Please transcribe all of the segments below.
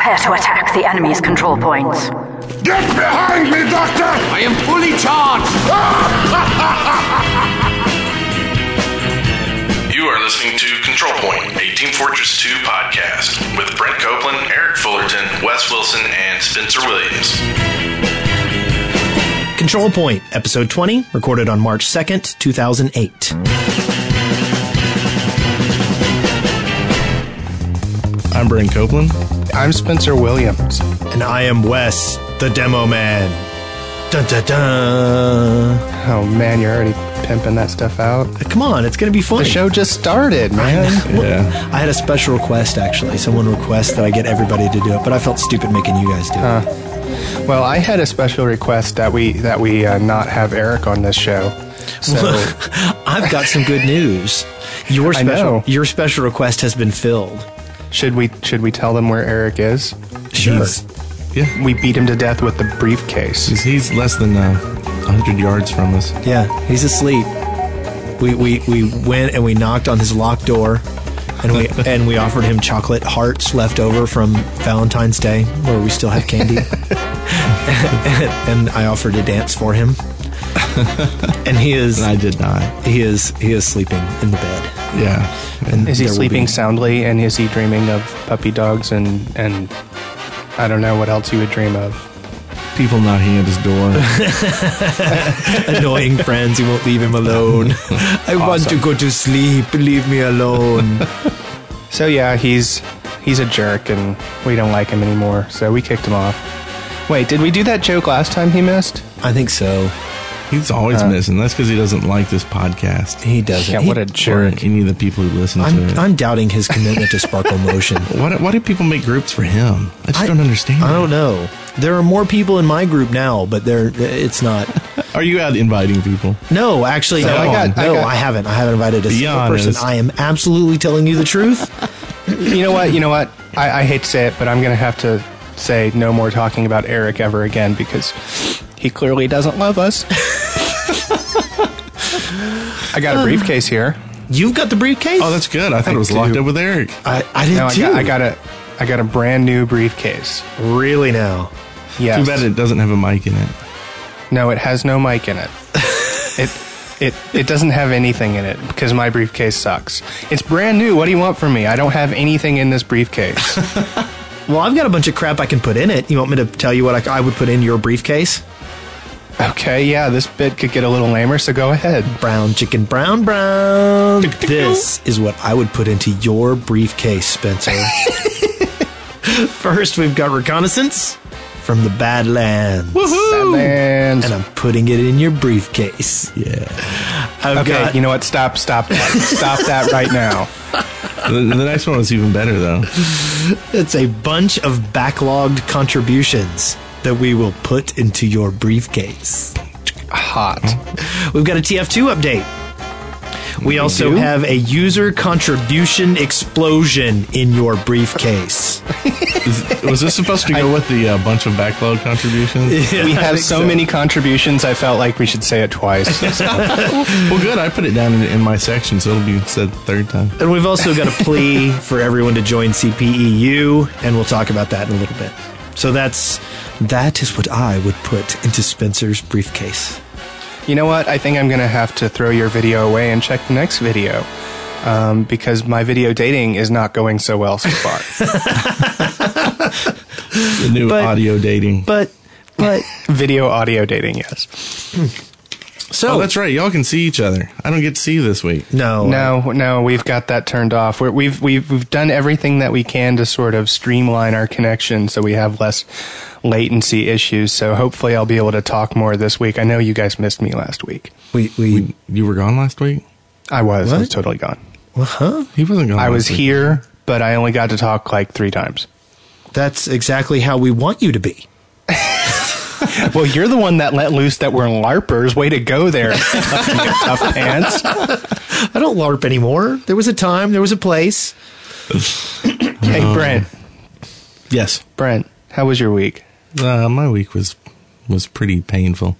Prepare to attack the enemy's control points. Get behind me, Doctor! I am fully charged! You are listening to Control Point, a Team Fortress 2 podcast with Brent Copeland, Eric Fullerton, Wes Wilson, and Spencer Williams. Control Point, episode 20, recorded on March 2nd, 2008. I'm Brent Copeland. I'm Spencer Williams. And I am Wes, the Demo Man. Dun dun dun. Oh man, you're already pimping that stuff out. Come on, it's going to be fun. The show just started, man. Yeah. I had a special request actually. Someone requested that I get everybody to do it, but I felt stupid making you guys do it. Well, I had a special request that we that we uh, not have Eric on this show. So I've got some good news. Your special your special request has been filled. Should we should we tell them where Eric is? Sure. He's, yeah, We beat him to death with the briefcase. he's, he's less than uh, 100 yards from us. Yeah, he's asleep. We we we went and we knocked on his locked door, and we and we offered him chocolate hearts left over from Valentine's Day, where we still have candy. and, I offered to dance for him, and he is And I did not. he is he is sleeping in the bed. Yeah. And Is he sleeping be- soundly and is he dreaming of puppy dogs and and I don't know what else he would dream of. People knocking at his door. annoying friends who won't leave him alone. I want to go to sleep. Leave me alone. So yeah, he's he's a jerk and we don't like him anymore. So we kicked him off. Wait, did we do that joke last time he missed? I think so. He's always uh, missing. That's because he doesn't like this podcast. He doesn't. Yeah, He- what a Or jerk. any of the people who listen to I'm, it. I'm doubting his commitment to Sparkle Motion. why, do- why do people make groups for him? I just I- don't understand. I don't know. There are more people in my group now, but there it's not. Are you out inviting people? No, actually, no. I got- I got- I haven't. I haven't invited a Be single person. I am absolutely telling you the truth. You know what? You know what? I, I hate to say it, but I'm gonna have to say no more talking about Eric ever again because he clearly doesn't love us. I got a um, briefcase here. You've got the briefcase. Oh, that's good. I thought I it was do. locked up with Eric. I, I did No, I too. got, I got a I got a brand new briefcase. really now. Yes. Too bad it doesn't have a mic in it. No, it has no mic in it. it it it doesn't have anything in it because my briefcase sucks. It's brand new. What do you want from me? I don't have anything in this briefcase. Well, I've got a bunch of crap I can put in it. You want me to tell you what I, I would put in your briefcase? Okay, yeah, this bit could get a little lamer, so go ahead. Brown chicken, brown, brown. This is what I would put into your briefcase, Spencer. First, we've got reconnaissance from the Badlands. And And I'm putting it in your briefcase. Yeah. I've okay, got you know what? Stop, stop that. stop that right now. the, the next one was even better, though. it's a bunch of backlogged contributions that we will put into your briefcase. Hot. We've got a TF2 update. We also do? have a user contribution explosion in your briefcase. Is, was this supposed to go with the uh, bunch of backlog contributions? we have so, many contributions. I felt like we should say it twice. Well, good. I put it down in, in my section, so it'll be said the third time. And we've also got a plea for everyone to join CPEU, and we'll talk about that in a little bit. So that's that is what I would put into Spencer's briefcase. you know what? I think I'm going to have to throw your video away and check the next video. Um, because my video dating is not going so well so far. The new But- audio dating. But but video audio dating, yes. so oh, that's right. Y'all can see each other. I don't get to see you this week. no No, no, we've got that turned off. We're, we've we've we've done everything that we can to sort of streamline our connection so we have less latency issues. So hopefully, I'll be able to talk more this week. I know you guys missed me last week. we we You were gone last week? I was. I was totally gone. Uh huh? He wasn't gone. I last was week. here, but I only got to talk like three times. That's exactly how we want you to be. Well, you're the one that let loose that we're larpers. Way to go there, tough pants. I don't LARP anymore. There was a time, there was a place. Hey, Brent. Yes. Brent, how was your week? Uh, my week was was pretty painful.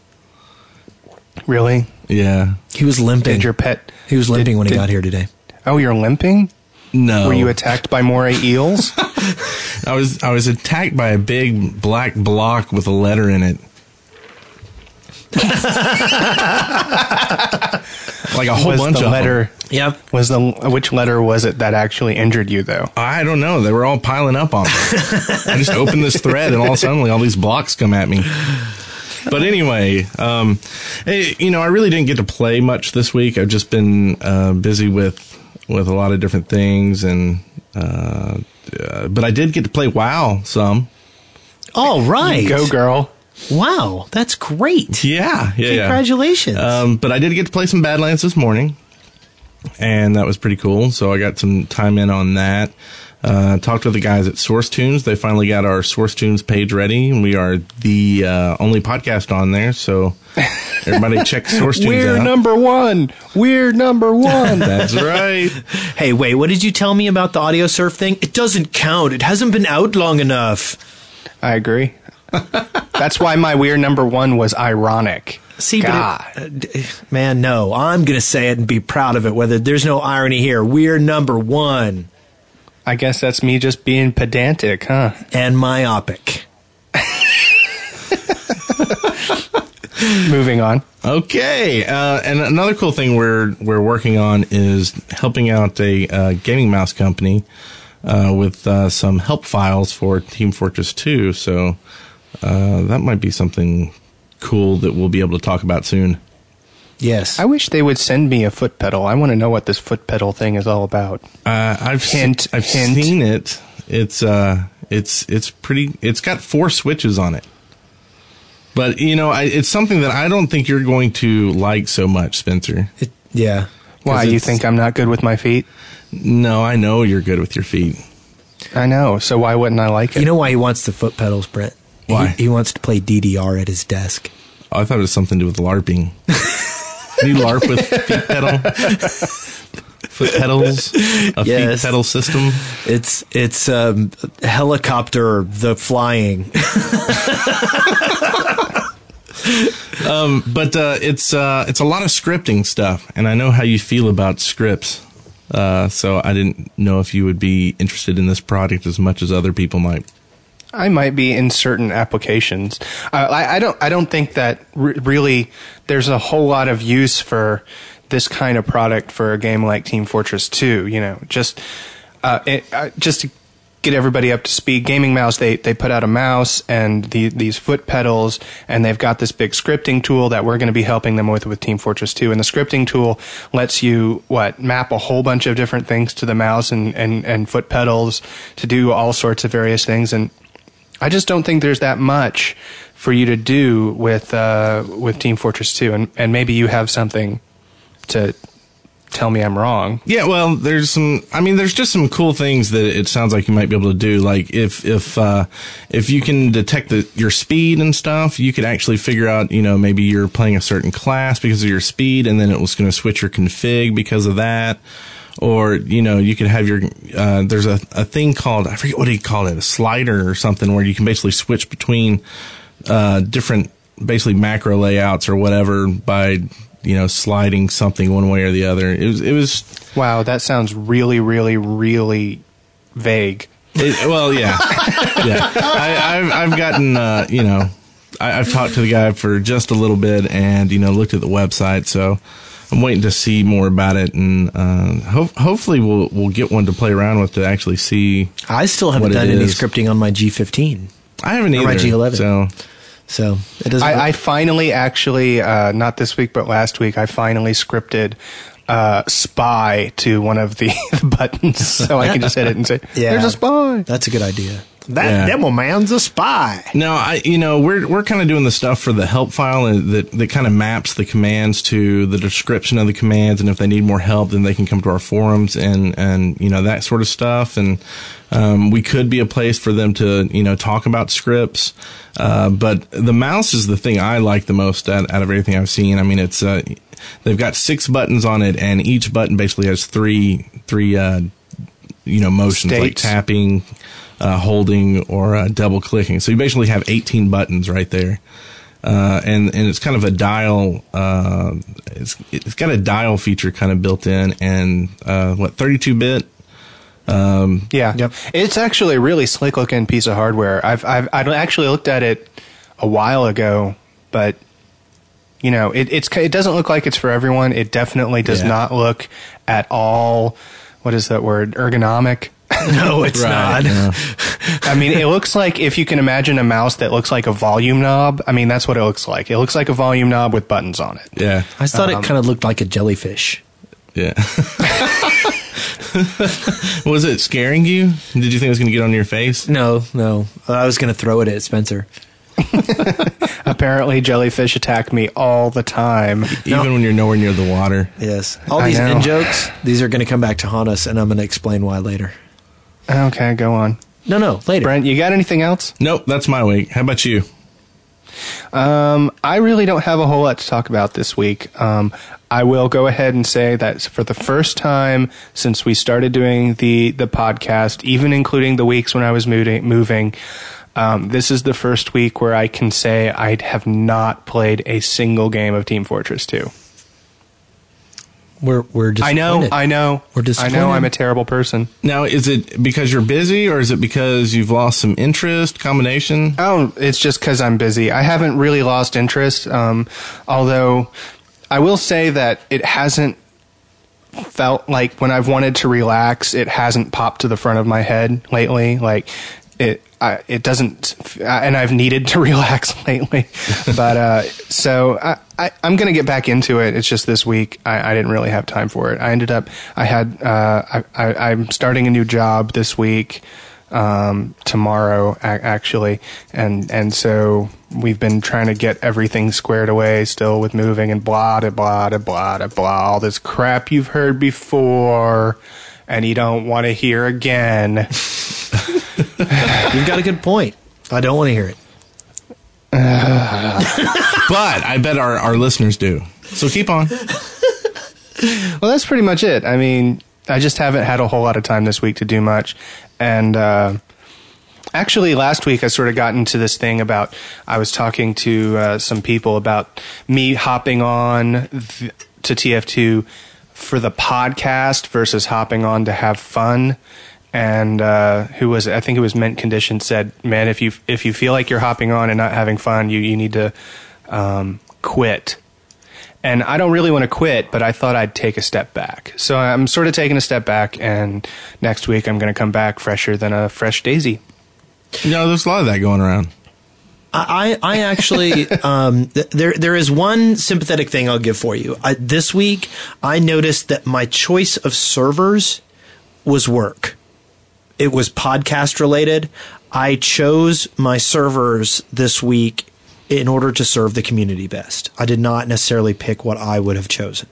Really? Yeah. He was limping. Did your pet? he was limping did- when he did- got here today. Oh, you're limping? No. Were you attacked by moray eels? I was I was attacked by a big black block with a letter in it. like a whole was bunch the of letter Them. Yep. was the which letter was it that actually injured you though? I don't know. They were all piling up on me. I just opened this thread, and all of a sudden, all these blocks come at me. But anyway, um, hey, you know, I really didn't get to play much this week. I've just been uh, busy with with a lot of different things, and uh, uh, but I did get to play WoW some. All right. Go girl. Wow, that's great. Yeah, yeah, yeah. Congratulations. Um, but I did get to play some Badlands this morning, and that was pretty cool. So I got some time in on that. Uh, talked with the guys at SourceTunes. They finally got our SourceTunes page ready, and we are the uh, only podcast on there. So everybody check SourceTunes We're out. number one. We're number one. That's right. hey, wait, what did you tell me about the Audiosurf thing? It doesn't count. It hasn't been out long enough. I agree. That's why my we're number one was ironic. See, God. but it, uh, man, no, I'm going to say it and be proud of it. Whether there's no irony here, we're number one I guess that's me just being pedantic, huh? and myopic. Moving on. Okay, uh, and another cool thing we're we're working on is helping out a uh, gaming mouse company uh, with uh, some help files for Team Fortress 2. So uh, that might be something cool that we'll be able to talk about soon. Yes. I wish they would send me a foot pedal. I want to know what this foot pedal thing is all about. Uh, I've Hint, se- I've hint. seen it. It's uh, it's it's pretty. It's got four switches on it. But you know, I, it's something that I don't think you're going to like so much, Spencer. It- yeah. Why, 'Cause you think I'm not good with my feet? No, I know you're good with your feet. I know, so why wouldn't I like it? You know why he wants the foot pedals, Brent? Why? He, he wants to play DDR at his desk. Oh, I thought it was something to do with LARPing. You LARP with feet pedal? Foot pedals? A Yes. feet pedal system? It's it's um, helicopter the flying. But uh, it's uh, it's a lot of scripting stuff, and I know how you feel about scripts. Uh, so I didn't know if you would be interested in this product as much as other people might. I might be in certain applications. Uh, I, I don't. I don't think that re- really there's a whole lot of use for this kind of product for a game like Team Fortress 2. You know, just uh, it, uh, just to get everybody up to speed. Gaming Mouse they they put out a mouse and the, these foot pedals, and they've got this big scripting tool that we're going to be helping them with with Team Fortress 2. And the scripting tool lets you what map a whole bunch of different things to the mouse and and and foot pedals to do all sorts of various things and I just don't think there's that much for you to do with uh, with Team Fortress 2, and and maybe you have something to tell me I'm wrong. Yeah, well, there's some. I mean, there's just some cool things that it sounds like you might be able to do. Like if if uh, if you can detect the, your speed and stuff, you could actually figure out. You know, maybe you're playing a certain class because of your speed, and then it was going to switch your config because of that. Or you know, you could have your. Uh, there's a, a thing called I forget what he called it, a slider or something, where you can basically switch between uh, different basically macro layouts or whatever by you know sliding something one way or the other. It was it was Wow, that sounds really, really, really vague. it, well yeah yeah I, I've I've gotten uh, you know I, I've talked to the guy for just a little bit and you know looked at the website so. I'm waiting to see more about it, and uh, ho- hopefully we'll we'll get one to play around with to actually see. I still haven't What done any is. scripting on my G15, I haven't Or either. my G11. So so it doesn't. I, I finally, actually, uh, not this week, but last week, I finally scripted uh, spy to one of the buttons, so I can just hit it and say, Yeah. "There's a spy." that's a good idea. That Yeah. demo man's a spy. No, I you know we're we're kind of doing the stuff for the help file and that that kind of maps the commands to the description of the commands, and if they need more help, then they can come to our forums and and you know that sort of stuff. And um, we could be a place for them to you know talk about scripts. Uh, but the mouse is the thing I like the most out, out of everything I've seen. I mean, it's uh, they've got six buttons on it, and each button basically has three three uh, you know motions like tapping, uh, holding, or uh, double clicking. So you basically have 18 buttons right there, uh, and and it's kind of a dial. Uh, it's it's got a dial feature kind of built in, and uh, what 32 bit Um, Yeah, Yep. it's actually a really slick looking piece of hardware. I've I've I actually looked at it a while ago, but you know, it it's it doesn't look like it's for everyone. It definitely does Yeah. not look at all. What is that word? Ergonomic. No, it's Right, not. yeah. I mean, it looks like if you can imagine a mouse that looks like a volume knob. I mean, that's what it looks like. It looks like a volume knob with buttons on it. yeah, I thought it um, kind of looked like a jellyfish. yeah. was it scaring you? Did you think it was going to get on your face? No, no. I was going to throw it at Spencer. Apparently, jellyfish attack me all the time. Even when you're nowhere near the water. Yes. All I these know. in jokes, these are going to come back to haunt us, and I'm going to explain why later. Okay, go on. No, no, later. Brent, you got anything else? Nope, that's my week. How about you? Um, I really don't have a whole lot to talk about this week. Um, I will go ahead and say that for the first time since we started doing the the podcast, even including the weeks when I was moving, moving um, this is the first week where I can say I have not played a single game of Team Fortress 2. We're we're I know. I know, We're I know. I'm a terrible person. Now, is it because you're busy or is it because you've lost some interest? Combination? Oh, it's just because I'm busy. I haven't really lost interest. Um, although I will say that it hasn't felt like when I've wanted to relax, it hasn't popped to the front of my head lately. Like it, I, it doesn't, and I've needed to relax lately. but uh, so I, I, I'm going to get back into it. It's just this week I, I didn't really have time for it. I ended up, I had, uh, I, I, I'm starting a new job this week um, tomorrow actually, and and so we've been trying to get everything squared away still with moving and blah blah blah da blah all this crap you've heard before, and you don't want to hear again. You've got a good point. I don't want to hear it. But I bet our, our listeners do. So keep on. Well, that's pretty much it. I mean, I just haven't had a whole lot of time this week to do much. And uh, actually, last week I sort of got into this thing about I was talking to uh, some people about me hopping on th- to TF2 for the podcast versus hopping on to have fun. And uh, who was? I think it was Mint Condition said, "Man, if you if you feel like you're hopping on and not having fun, you you need to um, quit." and I don't really want to quit, but I thought I'd take a step back. So I'm sort of taking a step back, and next week I'm going to come back fresher than a fresh daisy. You know, there's a lot of that going around. I, I actually, um, th- there, there is one sympathetic thing I'll give for you. I, this week, I noticed that my choice of servers was work. It was podcast related. I chose my servers this week in order to serve the community best. I did not necessarily pick what I would have chosen.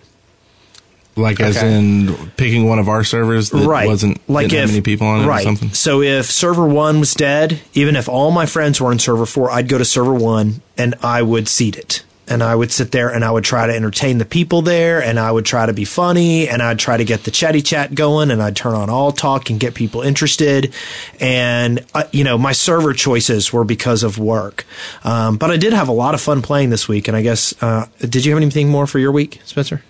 Like, as Okay. in picking one of our servers that right. wasn't like if many people on it right. or something. So if server one was dead, even if all my friends were on server four, I'd go to server one and I would seed it. And I would sit there and I would try to entertain the people there and I would try to be funny and I'd try to get the chatty chat going and I'd turn on all talk and get people interested. And, uh, you know, my server choices were because of work. Um, but I did have a lot of fun playing this week. And I guess, uh, did you have anything more for your week, Spencer?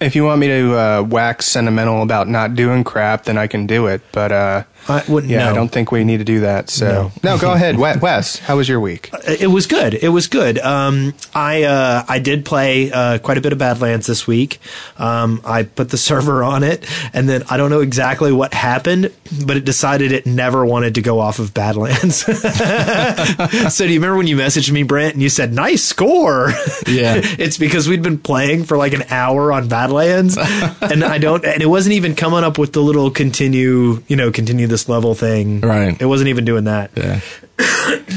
If you want me to uh, wax sentimental about not doing crap, then I can do it. But uh, I wouldn't yeah, know. I don't think we need to do that. So no, go ahead, Wes. How was your week? it was good. It was good. Um, I uh, I did play uh, quite a bit of Badlands this week. Um, I put the server on it, and then I don't know exactly what happened, but it decided it never wanted to go off of Badlands. so do you remember when you messaged me, Brent, and you said "nice score"? Yeah. it's because we'd been playing for like an hour on Badlands, and I don't, and it wasn't even coming up with the little continue, you know, continue this level thing. Right. It wasn't even doing that Yeah.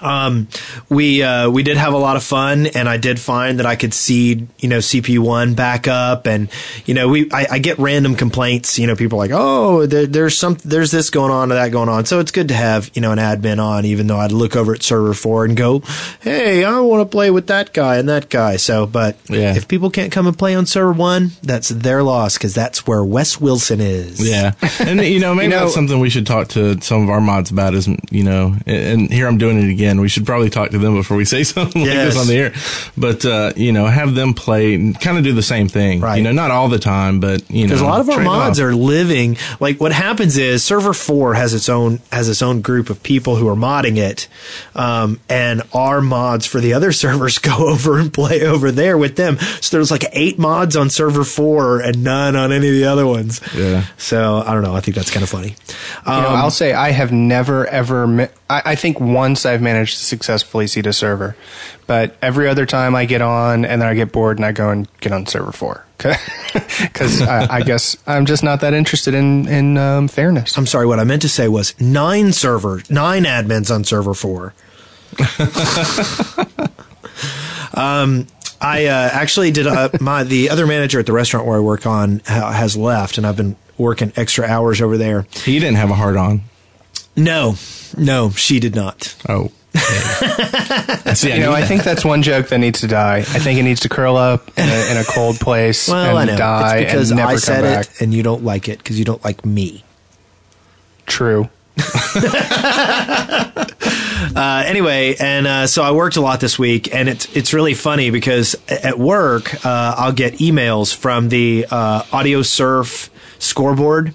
um, we uh, we did have a lot of fun, and I did find that I could see you know CPU one back up, and you know we I, I get random complaints. You know, people are like, oh, there, there's some there's this going on or that going on. So it's good to have you know an admin on, even though I'd look over at server four and go, hey, I want to play with that guy and that guy. So, but Yeah. if people can't come and play on server one, that's their loss because that's where Wes Wilson is. Yeah, and you know maybe You know- that's something we should talk to some of our mods about. Is you know, and, and here I'm doing it again. We should probably talk to them before we say something like Yes. this on the air. But uh, you know, have them play kind of do the same thing. Right. You know, not all the time, but you know, Because a lot of our mods off. are living like what happens is server four has its own has its own group of people who are modding it, um, and our mods for the other servers go over and play over there with them. So there's like eight mods on server four and none on any of the other ones. Yeah. So I don't know. I think that's kind of funny. You know, Um, I'll say I have never ever. Ma- I, I think once I've managed to successfully seed a server, but every other time I get on and then I get bored and I go and get on server four because I, I guess I'm just not that interested in in um, fairness. I'm sorry. What I meant to say was nine servers, nine admins on server four. um, I uh, actually did. Uh, my the other manager at the restaurant where I work on ha- has left, and I've been working extra hours over there. He didn't have a hard on. No, no, she did not. Oh. See, You know, I that. think that's one joke that needs to die. I think it needs to curl up in a, in a cold place Well, I and know die it's because and never I come said back. it, and you don't like it because you don't like me. True. Uh, anyway, and uh, so I worked a lot this week, and it's it's really funny because at work uh, I'll get emails from the uh, Audiosurf scoreboard.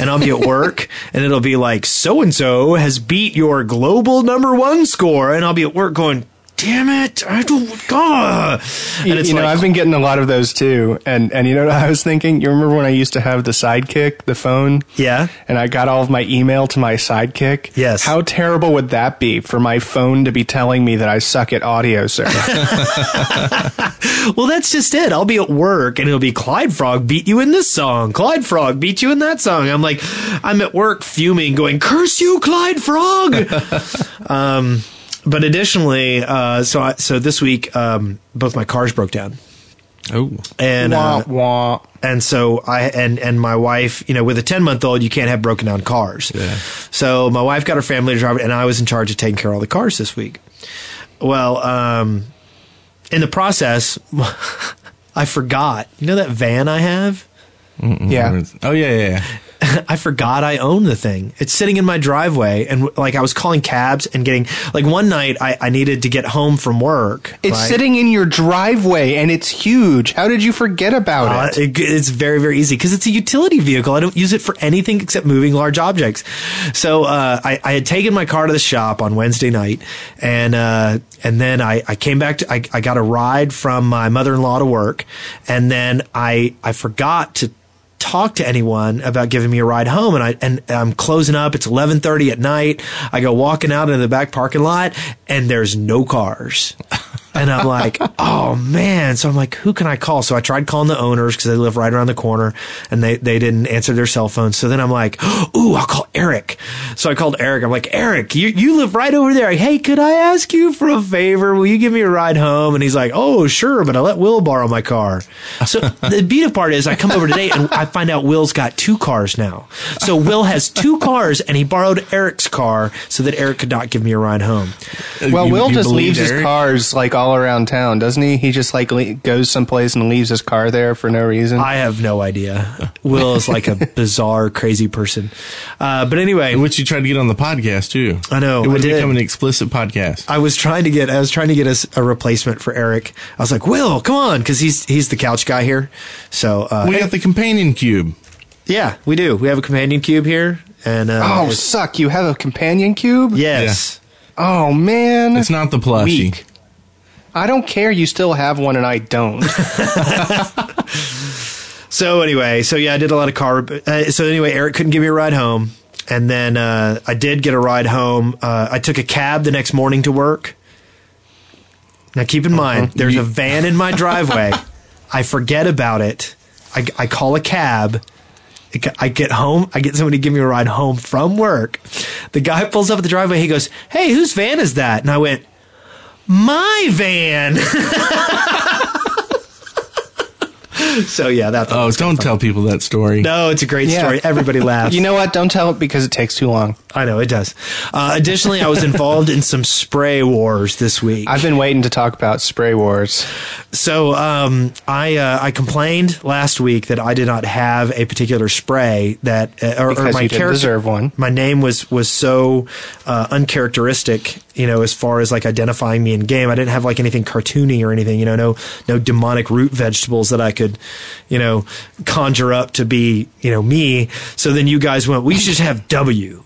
And I'll be at work, and it'll be like so and so has beat your global number one score, and I'll be at work going, "Damn it, I don't." God. And You, you know, like, I've been getting a lot of those too. And and you know what I was thinking? You remember when I used to have the sidekick, the phone? Yeah. And I got all of my email to my sidekick? Yes. How terrible would that be for my phone to be telling me that I suck at audio, sir? Well, that's just it. I'll be at work and it'll be Clyde Frog beat you in this song. Clyde Frog beat you in that song. I'm like, I'm at work fuming, going, curse you, Clyde Frog. um, but additionally, uh, so I, so this week, um, both my cars broke down. Oh. And, wah, uh, wah. and so I and and my wife, you know, with a ten month old, you can't have broken down cars. Yeah. So my wife got her family to drive it, and I was in charge of taking care of all the cars this week. Well, um, in the process, I forgot. You know that van I have? Yeah. Oh yeah, yeah. yeah. I forgot I own the thing. It's sitting in my driveway, and like I was calling cabs and getting like one night I, I needed to get home from work. It's right? sitting in your driveway and it's huge. How did you forget about Uh, it? it- it's very very easy because it's a utility vehicle. I don't use it for anything except moving large objects. So uh, I, I had taken my car to the shop on Wednesday night, and uh, and then I, I came back to I, I got a ride from my mother in law to work, and then I I forgot to talk to anyone about giving me a ride home. And I and I'm closing up. It's 11:30 at night. I go walking out into the back parking lot and there's no cars and I'm like oh man. So I'm like who can I call? So I tried calling the owners cuz they live right around the corner and they they didn't answer their cell phones. So then I'm like ooh I'll call Eric. So I called Eric. I'm like Eric you you live right over there. Hey could I ask you for a favor? Will you give me a ride home? And he's like oh sure but I let Will borrow my car. So the beat up part is I come over today and I find out Will's got two cars now. So Will has two cars and he borrowed Eric's car so that Eric could not give me a ride home. well, You- Will you just believe leaves his cars like all around town, doesn't he? He just like le- goes someplace and leaves his car there for no reason. I have no idea. Will is like a bizarre, crazy person. Uh, but anyway, Which you tried to get on the podcast too. I know, It would I become an explicit podcast. I was trying to get I was trying to get us a replacement for Eric. I was like, Will, come on, because he's he's the couch guy here. So uh, we got the companion cube. yeah, we do. We have a companion cube here, and uh, oh, suck! You have a companion cube? yes. Oh man, It's not the plushie. weak. I don't care. You still have one, and I don't. So anyway, so yeah, I did a lot of car. Uh, so anyway, Eric couldn't give me a ride home, and then uh, I did get a ride home. Uh, I took a cab the next morning to work. Now keep in mind, there's a van in my driveway. I forget about it. I, I call a cab. I get home. I get somebody to give me a ride home from work. The guy pulls up at the driveway. He goes, "Hey, whose van is that?" And I went, "My van." so yeah, that's Oh, don't tell people that story. no, it's a great Yeah. story. Everybody laughs. you know what? Don't tell it because it takes too long. I know it does. Uh, additionally, I was involved in some spray wars this week. I've been waiting to talk about spray wars. So um, I uh, I complained last week that I did not have a particular spray that uh, or, or my you didn't character deserve one. My name was was so uh, uncharacteristic, you know, as far as like identifying me in game. I didn't have like anything cartoony or anything, you know, no no demonic root vegetables that I could, you know, conjure up to be you know me. So then you guys went, we should have W,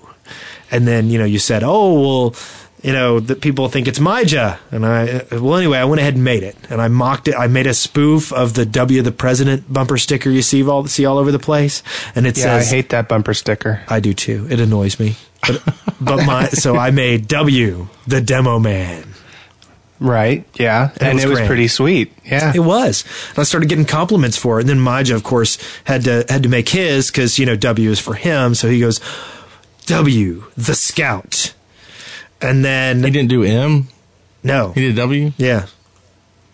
and then you know you said, oh well you know, that people think it's Maija. And I, well, anyway, I went ahead and made it. And I mocked it. I made a spoof of the W the President bumper sticker you see all, see all over the place. And it says. Yeah, I hate that bumper sticker. I do too. It annoys me. But, but my, so I made W the Demo Man. Right? Yeah, and, was it was pretty sweet. Yeah, It was. And I started getting compliments for it. And then Maja, of course, had to, had to make his because, you know, W is for him. So he goes, W the Scout. And then, He didn't do M. no. He did W. Yeah.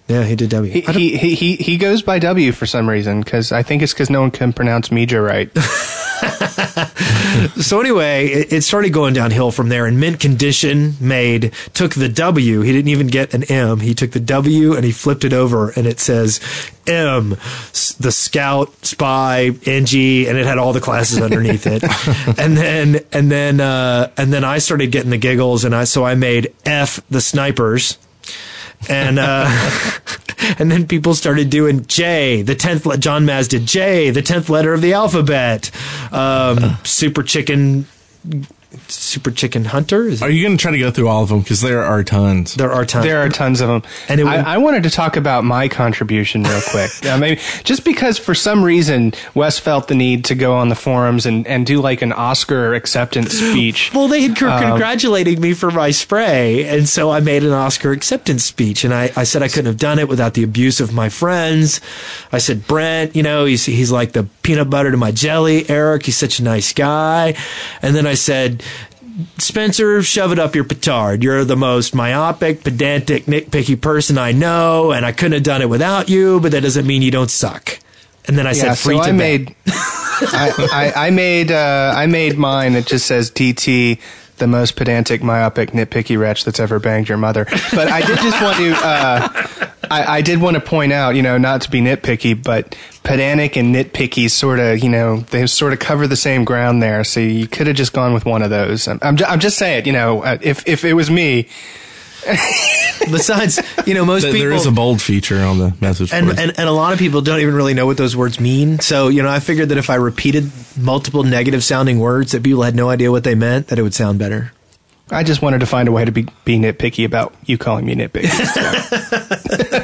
Yeah, he did W. He, he he he goes by W for some reason because I think it's because no one can pronounce Mija right. So anyway, it, it started going downhill from there. And Mint Condition made took the W. He didn't even get an M. He took the W and he flipped it over, and it says M, the Scout, Spy, NG, and it had all the classes underneath it. and then and then uh, and then I started getting the giggles, and I so I made F, the Snipers. And uh, and then people started doing J, the tenth. Le- John Maz did J, the tenth letter of the alphabet. Um, super chicken, super chicken hunter. Is Are you going to try to go through all of them? Because there are tons. there are tons. There are tons of them. And it would- I, I wanted to talk about my contribution real quick. uh, maybe just because for some reason Wes felt the need to go on the forums and, and do like an Oscar acceptance speech. Well, they had Um, congratulating me for my spray, and so I made an Oscar acceptance speech, and I, I said I couldn't have done it without the abuse of my friends. I said Brent, you know, he's he's like the peanut butter to my jelly. Eric, he's such a nice guy, and then I said. Spencer, shove it up your petard. You're the most myopic, pedantic, nitpicky person I know, and I couldn't have done it without you, but that doesn't mean you don't suck. And then I yeah, said, free so to I bed. made I, I, I made uh, I made mine. It just says DT, the most pedantic, myopic, nitpicky wretch that's ever banged your mother. But I did just want to uh, I, I did want to point out, you know, not to be nitpicky, but pedantic and nitpicky sort of, you know, they sort of cover the same ground there. So you could have just gone with one of those. I'm I'm, ju- I'm just saying, you know, uh, if if it was me, Besides, you know, most Th- people. there is a bold feature on the message and, and and a lot of people don't even really know what those words mean. So you know, I figured that if I repeated multiple negative sounding words that people had no idea what they meant, that it would sound better. I just wanted to find a way to be be nitpicky about you calling me nitpicky. So.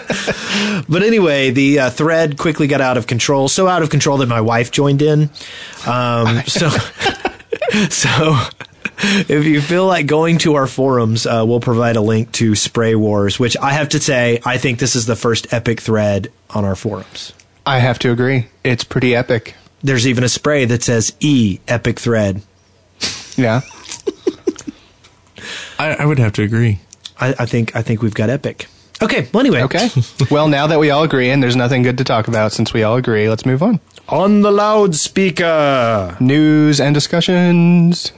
But anyway, the uh, thread quickly got out of control, so out of control that my wife joined in. Um, so, so if you feel like going to our forums, uh, we'll provide a link to Spray Wars, which I have to say, I think this is the first epic thread on our forums. I have to agree. It's pretty epic. There's even a spray that says E epic thread. Yeah. I, I would have to agree. I, I think I think we've got epic. Okay. Well, anyway. Okay. well, now that we all agree and there's nothing good to talk about since we all agree, let's move on. On the loudspeaker. News and discussions.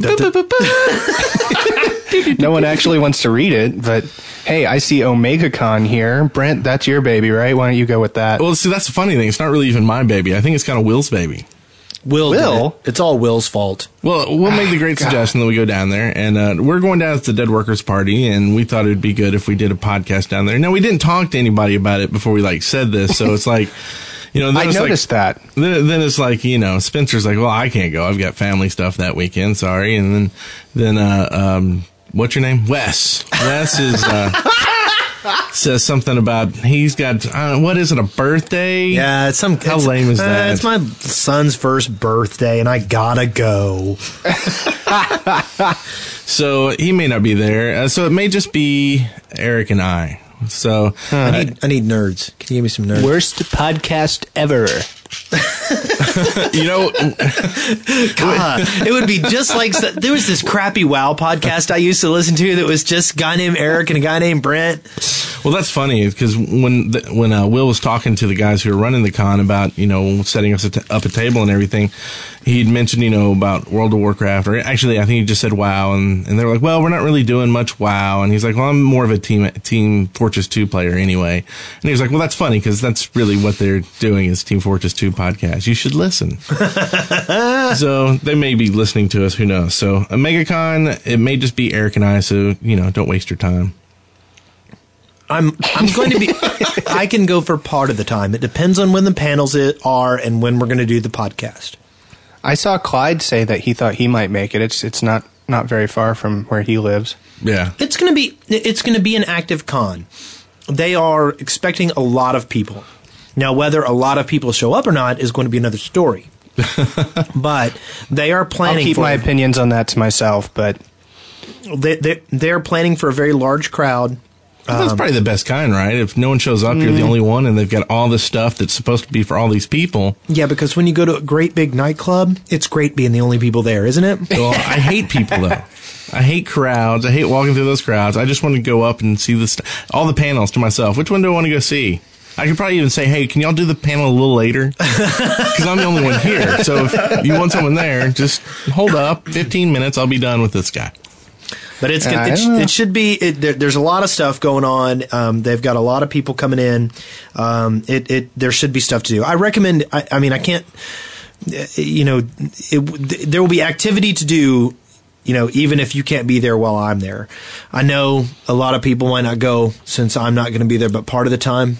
no one actually wants to read it, but hey, I see OmegaCon here. Brent, that's your baby, right? Why don't you go with that? Well, see, that's the funny thing. It's not really even my baby. I think it's kind of Will's baby. Will. Will? it. It's all Will's fault. Well, Will made the great suggestion that we go down there, and uh, we're going down to the Dead Workers Party, and we thought it'd be good if we did a podcast down there. Now, we didn't talk to anybody about it before we like said this, so it's like, you know, then I it's like- noticed that. Then, then it's like you know, Spencer's like, well, I can't go. I've got family stuff that weekend. Sorry, and then then uh, um, what's your name? Wes. Wes is. Uh, Says something about he's got uh, what is it a birthday? Yeah, it's some. How it's- lame is uh, that? it's my son's first birthday, and I gotta go. So he may not be there. Uh, so it may just be Eric and I. So I need, I need nerds. Can you give me some nerds? Worst podcast ever. you know, God, it would be just like there was this crappy WoW podcast I used to listen to that was just a guy named Eric and a guy named Brent. Well, that's funny because when the, when uh, Will was talking to the guys who were running the con about you know setting us a t- up a table and everything, he'd mentioned you know about World of Warcraft or actually I think he just said WoW and, and they were like, well, we're not really doing much WoW, and he's like, well, I'm more of a team Team Fortress Two player anyway, and he was like, well, that's funny because that's really what they're doing is Team Fortress Two podcast. You should listen. so they may be listening to us. Who knows? So a MegaCon, it may just be Eric and I. So you know, don't waste your time. I'm I'm going to be. I can go for part of the time. It depends on when the panels i- are and when we're going to do the podcast. I saw Clyde say that he thought he might make it. It's it's not not very far from where he lives. Yeah. It's going to be it's going to be an active con. They are expecting a lot of people. Now, whether a lot of people show up or not is going to be another story. but they are I'll planning keep for my opinions on that to myself, but they, they they're planning for a very large crowd. That's um, probably the best kind, right? If no one shows up, you're the mm-hmm. only one, and they've got all this stuff that's supposed to be for all these people. Yeah, because when you go to a great big nightclub, it's great being the only people there, isn't it? Well, I hate people though. I hate crowds. I hate walking through those crowds. I just want to go up and see the st- all the panels to myself. Which one do I want to go see? I could probably even say, "Hey, can y'all do the panel a little later?" Because I'm the only one here. So if you want someone there, just hold up. 15 minutes. I'll be done with this guy. But it's I it, don't it should be. It, there, there's a lot of stuff going on. Um, they've got a lot of people coming in. Um, it, it there should be stuff to do. I recommend. I, I mean, I can't. uh, You know, it, there will be activity to do. You know, even if you can't be there while I'm there, I know a lot of people might not go since I'm not going to be there. But part of the time,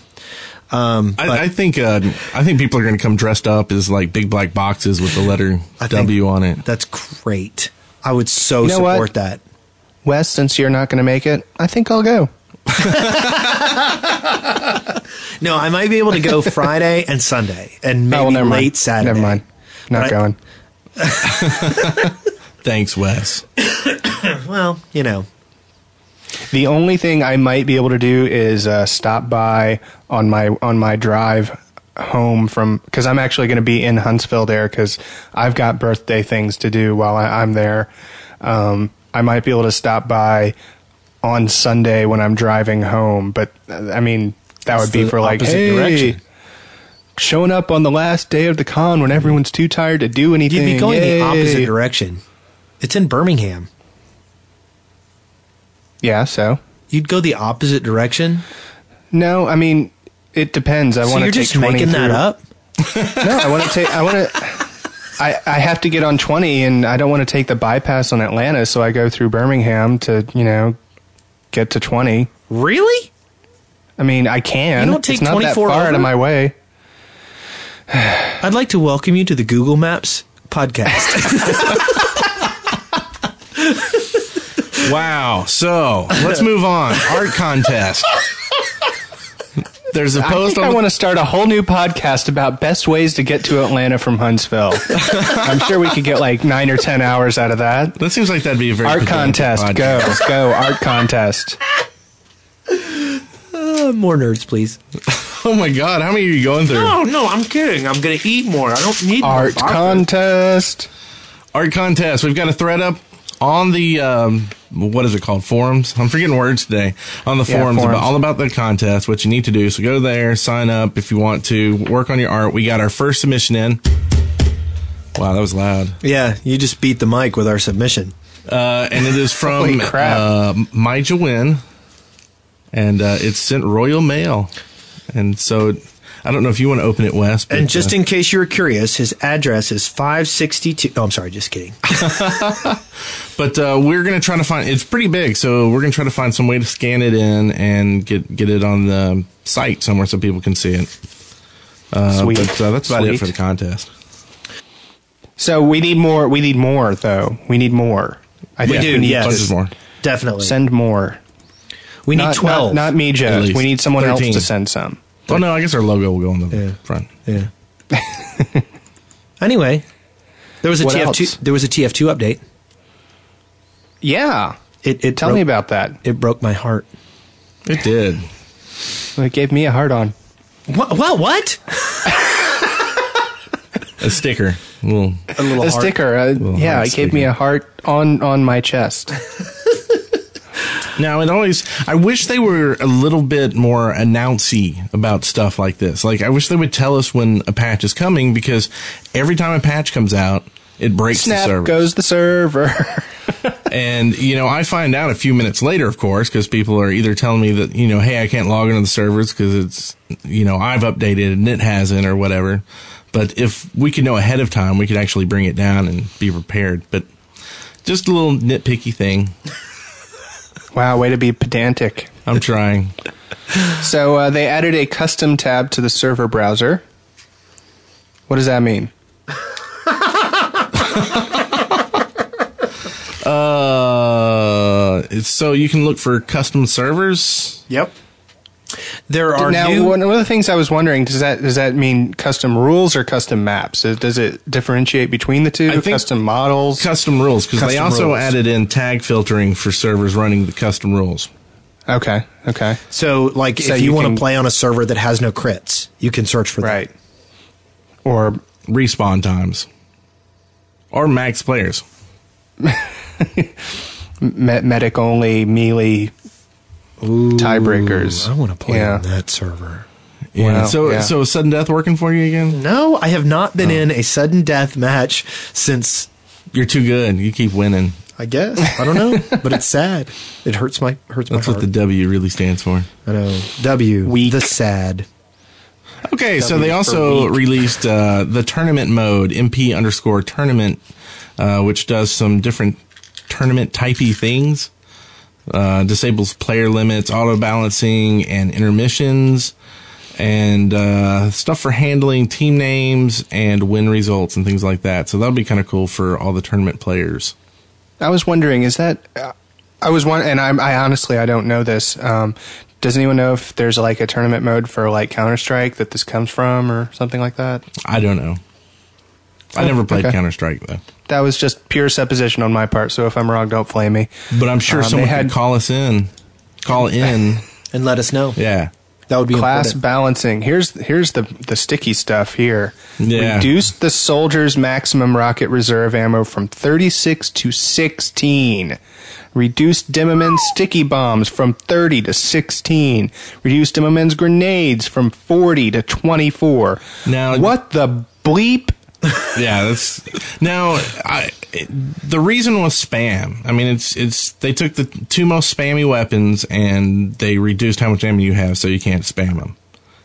um, but I, I think uh, I think people are going to come dressed up as like big black boxes with the letter I W on it. That's great. I would so You know support what? that. Wes, since you're not going to make it, I think I'll go. No, I might be able to go Friday and Sunday, and maybe oh, well, never late mind. Saturday. Never mind. Not But I- going. Thanks, Wes. Well, you know, The only thing I might be able to do is uh, stop by on my on my drive home from because I'm actually going to be in Huntsville there because I've got birthday things to do while I, I'm there. Um, I might be able to stop by on Sunday when I'm driving home, but I mean that would be for like hey, direction. showing up on the last day of the con when everyone's too tired to do anything. you'd be going Yay. the opposite direction. It's in Birmingham. Yeah, so You'd go the opposite direction. no, I mean it depends. I So want to you're take just 20 making that through- up. No, I want to take. I want to. I, I have to get on 20 and I don't want to take the bypass on Atlanta, so I go through Birmingham to, you know, get to 20. Really? I mean, I can. You don't take it's not that 24 far out of my way. I'd like to welcome you to the Google Maps podcast. Wow. So let's move on. Art contest. There's a post think I on. want to start a whole new podcast about best ways to get to Atlanta from Huntsville. I'm sure we could get like nine or 10 hours out of that. that seems like that'd be a very Art contest. Go. podcast. Go. Art contest. Uh, more nerds, please. Oh my god, how many are you going through? No, no, I'm kidding. I'm going to eat more. I don't need Art contest. Art contest. We've got a thread up on the um, what is it called? Forums. I'm forgetting words today. On the Yeah, forums, forums. About, all about the contest. What you need to do. So go there, sign up if you want to work on your art. We got our first submission in. Wow, that was loud. Yeah, you just beat the mic with our submission. Uh, and it is from uh, Maija Win, and uh, it's sent Royal Mail. And so I don't know if you want to open it, Wes. but, And just uh, in case you were curious, his address is 562. Oh, I'm sorry, just kidding. But uh, we're gonna try to find. It's pretty big, so we're gonna try to find some way to scan it in and get get it on the site somewhere so people can see it. Uh, Sweet. But uh, that's about it for the contest. So we need more. We need more, though. We need more. I think do, we need yes. Bunches more. Definitely. Send more. we need not, 12. Not, not me, At Joe. We need someone 13. else to send some. Oh no, I guess our logo will go on the Yeah. front. Yeah. anyway, there was a What TF2 else? there was a TF2 update. Yeah. It it Tell broke, me about that. it broke my heart. It did. It gave me a hard on. What what? what? A sticker. Well, A little A heart. sticker. Uh, Little yeah, heart it gave me sticker. a heart on on my chest. Now it always. I wish they were a little bit more announcy about stuff like this. Like I wish they would tell us when a patch is coming because every time a patch comes out, it breaks the server. goes the server. And you know, I find out a few minutes later, of course, because people are either telling me that you know, hey, I can't log into the servers because it's you know I've updated and it hasn't or whatever. But if we could know ahead of time, we could actually bring it down and be prepared. But just a little nitpicky thing. wow, way to be pedantic. I'm trying. So uh, they added a custom tab to the server browser. What does that mean? Uh, it's so you can look for custom servers. Yep. There are now, new. one of the things I was wondering does that does that mean custom rules or custom maps? Does it differentiate between the two? Custom models. Custom rules because they also rules. added in tag filtering for servers running the custom rules. okay, okay, so, like, So if you, you want to play on a server that has no crits, you can search for that. right. Or Respawn times or max players. medic only melee tiebreakers. I want to play Yeah. on that server. Yeah. Wow, so yeah. so sudden death working for you again? No, I have not Oh. been in a sudden death match since You're too good. You keep winning. I guess I don't know, but it's sad. It hurts my hurts my That's what the W really stands for. I know. W Weak. the sad. Okay, so they also weak. released uh, the tournament mode, MP underscore tournament, uh, which does some different tournament typey things. Uh, disables player limits, auto balancing, and intermissions, and uh, stuff for handling team names and win results and things like that. So that'll be kind of cool for all the tournament players. I was wondering, is that? Uh, I was one, and I, I honestly I don't know this. Um, does anyone know if there's like a tournament mode for like Counter Strike that this comes from, or something like that? I don't know. I never played Oh, okay. Counter Strike though, That was just pure supposition on my part. So if I'm wrong, don't flame me. but I'm sure Um, they someone had- could call us in. Call in, And let us know. yeah. That would be Class important. balancing. Here's here's the the sticky stuff here. Yeah. Reduced the soldier's maximum rocket reserve ammo from 36 to 16. Reduced Demoman's sticky bombs from 30 to 16. Reduced Demoman's grenades from 40 to 24. Now- what the bleep? Yeah, that's now. I the reason was spam. I mean, it's it's they took the two most spammy weapons and they reduced how much ammo you have, so you can't spam them.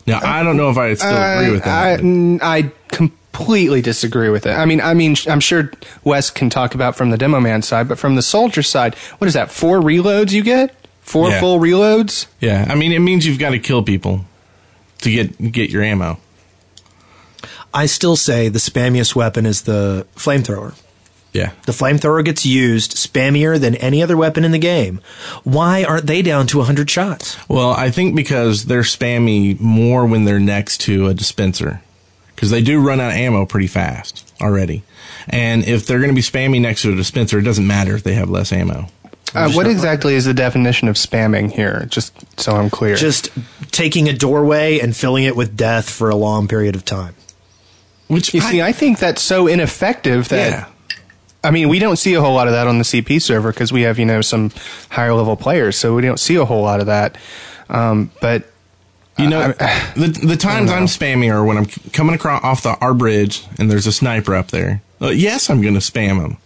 Now, I don't know if I still uh, agree with that. I, mm, I completely disagree with it. I mean, I mean, I'm sure Wes can talk about from the demo man side, but from the soldier side, what is that? Four reloads you get? Four Yeah. full reloads? yeah, I mean, it means you've got to kill people to get get your ammo. I still say the spammiest weapon is the flamethrower. Yeah, The flamethrower gets used spammier than any other weapon in the game. Why aren't they down to 100 shots? well, I think because they're spammy more when they're next to a dispenser, because they do run out of ammo pretty fast already. And if they're going to be spammy next to a dispenser, it doesn't matter if they have less ammo. Uh, what exactly is the definition of spamming here? Just so I'm clear. Just taking a doorway and filling it with death for a long period of time. Which you see, I think that's so ineffective that. yeah. I mean, we don't see a whole lot of that on the CP server because we have, you know, some higher level players, so we don't see a whole lot of that. Um, but You know, the the times I'm spamming are when I'm coming across off the our bridge and there's a sniper up there. Uh, yes, I'm going to spam him.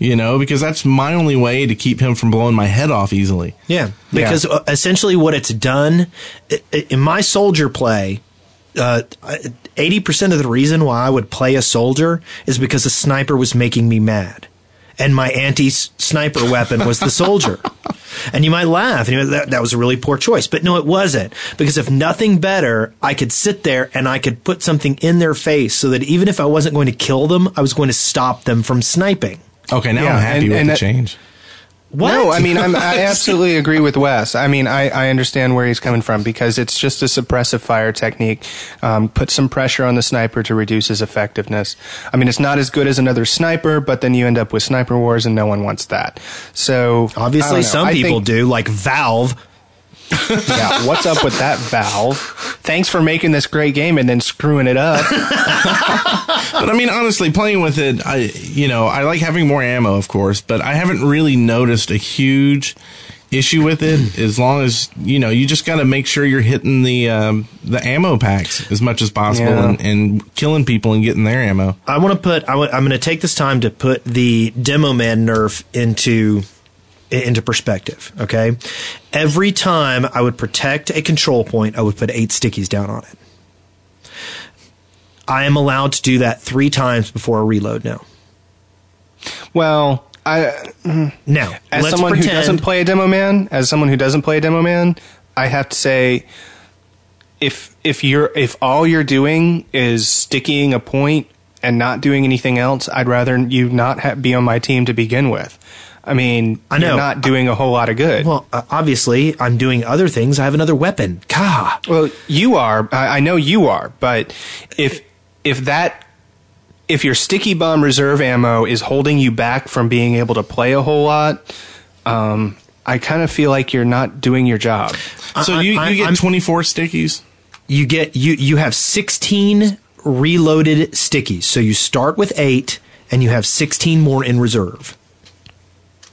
You know, because that's my only way to keep him from blowing my head off easily. Yeah, because uh essentially what it's done i- i- in my soldier play, uh, eighty percent of the reason why I would play a soldier is because a sniper was making me mad, and my anti-sniper weapon was the soldier. And you might laugh, and you know, that, that was a really poor choice, but no, it wasn't. Because if nothing better, I could sit there and I could put something in their face so that even if I wasn't going to kill them, I was going to stop them from sniping. Okay, now Yeah, I'm happy and- with and the that- change. What? No, I mean, I'm, I absolutely agree with Wes. I mean, I, I understand where he's coming from because it's just a suppressive fire technique. Um, put some pressure on the sniper to reduce his effectiveness. I mean, it's not as good as another sniper, but then you end up with sniper wars, and no one wants that. So Obviously, some I people think- do, like Valve. Yeah, what's up with that, Valve? Thanks for making this great game and then screwing it up. But I mean, honestly, playing with it, I you know, I like having more ammo, of course, but I haven't really noticed a huge issue with it. As long as you know, you just got to make sure you're hitting the um, the ammo packs as much as possible Yeah. and, and killing people and getting their ammo. I want to put. I w- I'm going to take this time to put the demo man nerf into into perspective. Okay, every time I would protect a control point, I would put eight stickies down on it. I am allowed to do that three times before a reload now. Well, I Now, as someone pretend, who doesn't play a demo man, as someone who doesn't play a demo man, I have to say, if if you're if all you're doing is sticking a point and not doing anything else, I'd rather you not ha- be on my team to begin with. I mean, I know. you're not doing a whole lot of good. Well, uh, obviously, I'm doing other things. I have another weapon. Gah. Well, you are. I, I know you are. But if if that if your sticky bomb reserve ammo is holding you back from being able to play a whole lot, um, I kind of feel like you're not doing your job. So I- you, I- you get I'm- 24 stickies. you get you you have 16 reloaded stickies so you start with 8 and you have 16 more in reserve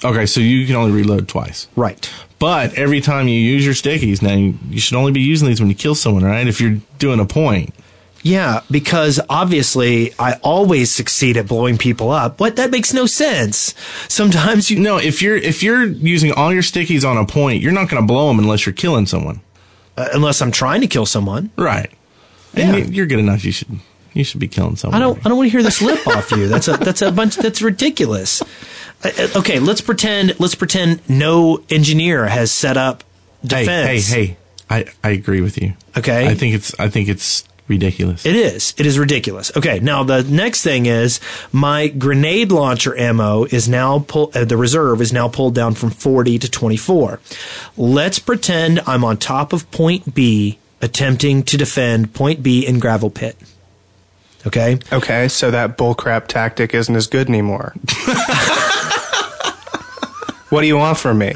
Okay, so you can only reload twice. right But every time you use your stickies, now you, you should only be using these when you kill someone, right? If you're doing a point. yeah because obviously i always succeed at blowing people up what that makes no sense sometimes you No, if you're if you're using all your stickies on a point, you're not going to blow them unless you're killing someone. uh, unless i'm trying to kill someone Right. Yeah. And you- you're good enough. You should you should be killing someone. I don't. I don't want to hear this lip off you. That's a. That's a bunch. That's ridiculous. Uh, uh, Okay, let's pretend. Let's pretend no engineer has set up Hey, defense. hey, hey! I I agree with you. Okay. I think it's I think it's ridiculous. It is. It is ridiculous. Okay, now the next thing is my grenade launcher ammo is now pull. Uh, the reserve is now pulled down from forty to twenty four. Let's pretend I'm on top of point B, attempting to defend point B in gravel pit. Okay. Okay, so that bullcrap tactic isn't as good anymore. what do you want from me?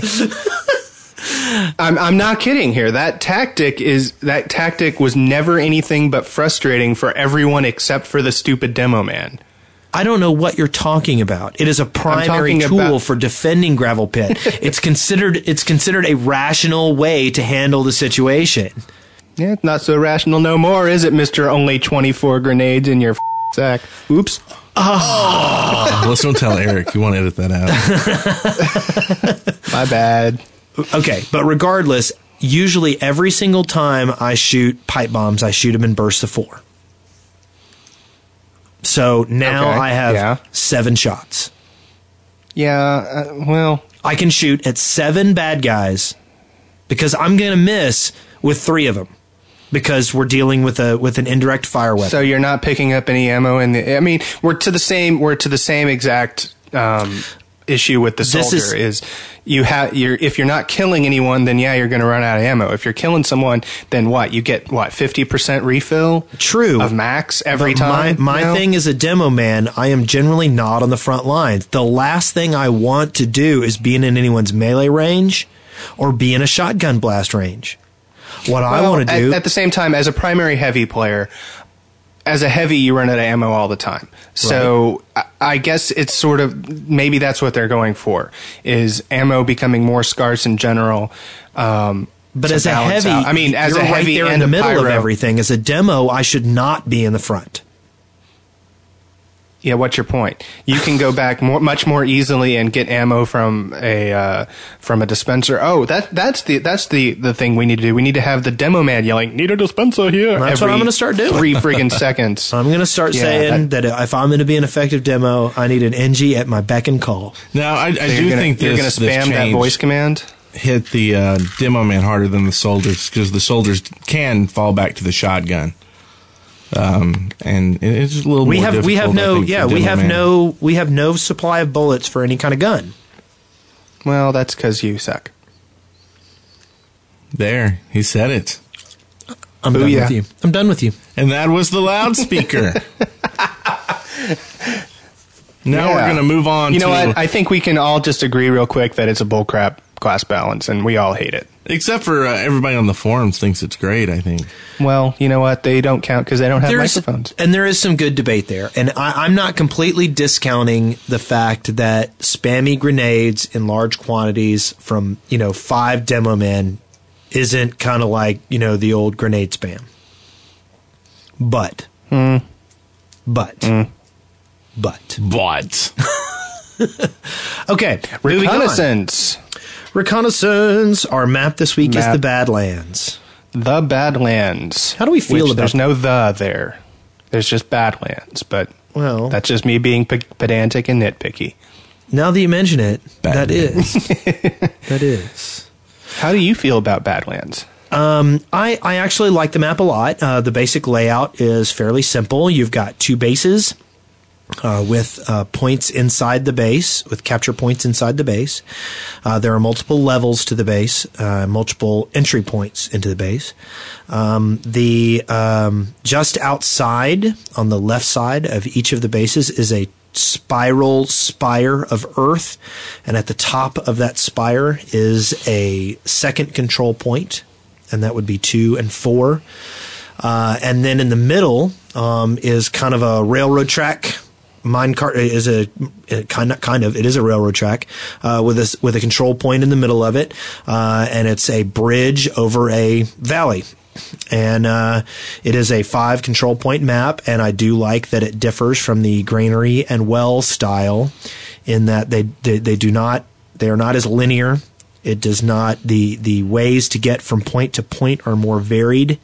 I'm I'm not kidding here. That tactic is that tactic was never anything but frustrating for everyone except for the stupid demo man. I don't know what you're talking about. It is a primary tool about- for defending gravel pit. it's considered it's considered a rational way to handle the situation. Yeah, it's not so rational no more, is it, Mister? Only twenty four grenades in your f- sack. Oops. Oh. Let's don't tell Eric. You want to edit that out. My bad. Okay, but regardless, usually every single time I shoot pipe bombs, I shoot them in bursts of 4. So now Okay, I have yeah. 7 shots. Yeah. Uh, well, I can shoot at 7 bad guys because I'm going to miss with 3 of them because we're dealing with a with an indirect fire weapon. So you're not picking up any ammo in the. I mean, we're to the same. We're to the same exact um, issue with the soldier. is- Is, you have you're if you're not killing anyone, then yeah, you're going to run out of ammo. If you're killing someone, then what? You get what fifty percent refill. True. of max every But time. My, my now? thing is a demo man, I am generally not on the front lines. The last thing I want to do is be in anyone's melee range or be in a shotgun blast range. What I want to do, at, the same time as a primary heavy player. As a heavy, you run out of ammo all the time. So I, I guess it's sort of maybe that's what they're going for is ammo becoming more scarce in general. Um, but as a heavy, out. I mean, as a right heavy there in the middle of everything. As a demo, I should not be in the front. Yeah, what's your point? You can go back more, much more easily and get ammo from a uh, from a dispenser. Oh, that that's the that's the the thing we need to do. We need to have the demo man yelling, "Need a dispenser here!" That's what I'm gonna start doing. Three friggin' seconds. I'm going to start Yeah, saying that, if I'm going to be an effective demo, I need an NG at my beck and call. Now, I, I So do gonna, think you're gonna spam that voice command. hit the uh, demo man harder than the soldiers because the soldiers can fall back to the shotgun. Um, and it's a little We more have we have no think, yeah we have man. no we have no supply of bullets for any kind of gun. Well, that's because you suck. There, he said it. I'm done Booyah. with you. I'm done with you. And that was the loudspeaker. now we're going to move on You know what? I think we can all just agree real quick that it's a bullcrap class balance, and we all hate it. Except for uh, everybody on the forums thinks it's great. I think. Well, you know what? They don't count because they don't have There's- microphones. And there is some good debate there. And I, I'm not completely discounting the fact that spammy grenades in large quantities from, you know, five demo men isn't kind of like, you know, the old grenade spam. But, Hmm. but, but, But okay. moving on. Reconnaissance. Reconnaissance. Our map this week is the Badlands. The Badlands. How do we feel about There's no the there. There's just Badlands, but Well, that's just me being pedantic and nitpicky. now that you mention it, that Badlands. is. that is. How do you feel about Badlands? I, I actually like the map a lot. Uh, the basic layout is fairly simple. You've got two bases uh, with uh, points inside the base, with capture points inside the base. Uh, there are multiple levels to the base, uh, multiple entry points into the base. Um, the um, just outside on the left side of each of the bases is a spiral spire of Earth, and at the top of that spire is a second control point, and that would be two and four. Uh, and then in the middle um, is kind of a railroad track. Mine cart is a, a kind of kind of it is a railroad track uh, with a with a control point in the middle of it, uh, and it's a bridge over a valley. And uh, it is a five control point map, and I do like that it differs from the granary and well style, in that they they, they do not they are not as linear. It does not the the ways to get from point to point are more varied,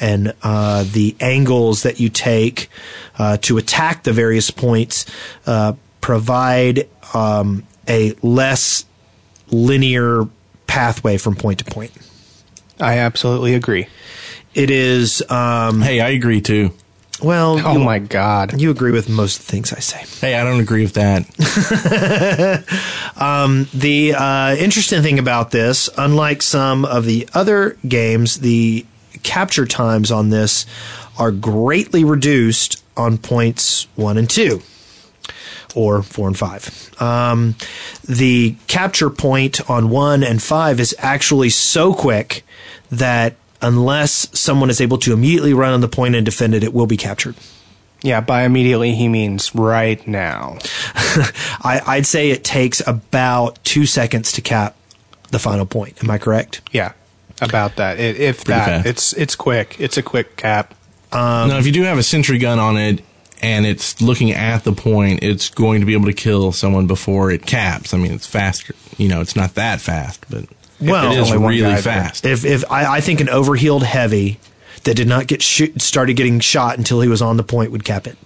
and uh, the angles that you take uh, to attack the various points uh, provide um, a less linear pathway from point to point. I absolutely agree. It is um, hey, I agree too. well. Oh you, my god. You agree with most of the things I say. Hey, I don't agree with that. The uh, interesting thing about this, unlike some of the other games, the capture times on this are greatly reduced on points one and two, or four and five. Um, the capture point on one and five is actually so quick that unless someone is able to immediately run on the point and defend it, it will be captured. Yeah, by immediately he means right now. I, I'd say it takes about two seconds to cap the final point. Am I correct? Yeah, about that. It, if Pretty that, fast. it's it's quick. It's a quick cap. Um, now, if you do have a sentry gun on it and it's looking at the point, it's going to be able to kill someone before it caps. I mean, it's faster. You know, it's not that fast, but Well, it is really fast. If if I, I think an overhealed heavy that did not get shoot, started getting shot until he was on the point would cap it.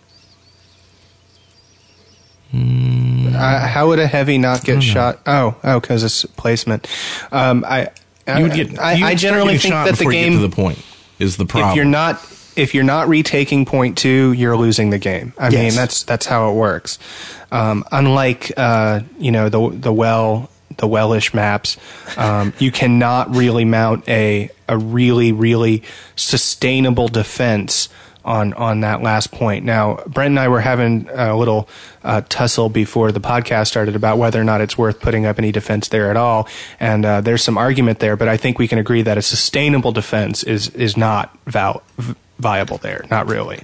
Uh, how would a heavy not get shot? Oh, oh, because it's placement. Um, I You would get. I, I generally think shot that the before you get game. to the point is the problem. if you're not if you're not retaking point two, you're losing the game. I Yes. mean, that's that's how it works. Um, unlike uh, you know the the well the wellish maps, um, you cannot really mount a a really really sustainable defense on on that last point. Now, Brent and I were having a little uh, tussle before the podcast started about whether or not it's worth putting up any defense there at all, and uh, there's some argument there. But I think we can agree that a sustainable defense is is not val- viable there. Not really.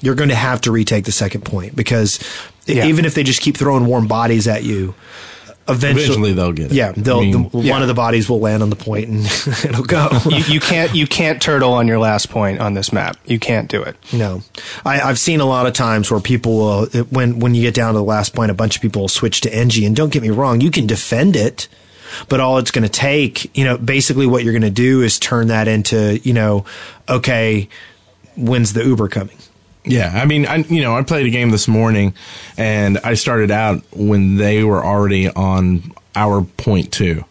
You're going to have to retake the second point because Yeah. even if they just keep throwing warm bodies at you, eventually, Eventually they'll get it. Yeah, they'll, I mean- the, one of the bodies will land on the point and it'll go. You, you can't you can't turtle on your last point on this map. You can't do it. No, I, I've seen a lot of times where people will, when when you get down to the last point, a bunch of people will switch to NG. And don't get me wrong, you can defend it, but all it's going to take, you know, basically what you're going to do is turn that into, you know, okay, when's the Uber coming? Yeah, I mean, I you know, I played a game this morning, and I started out when they were already on our point two,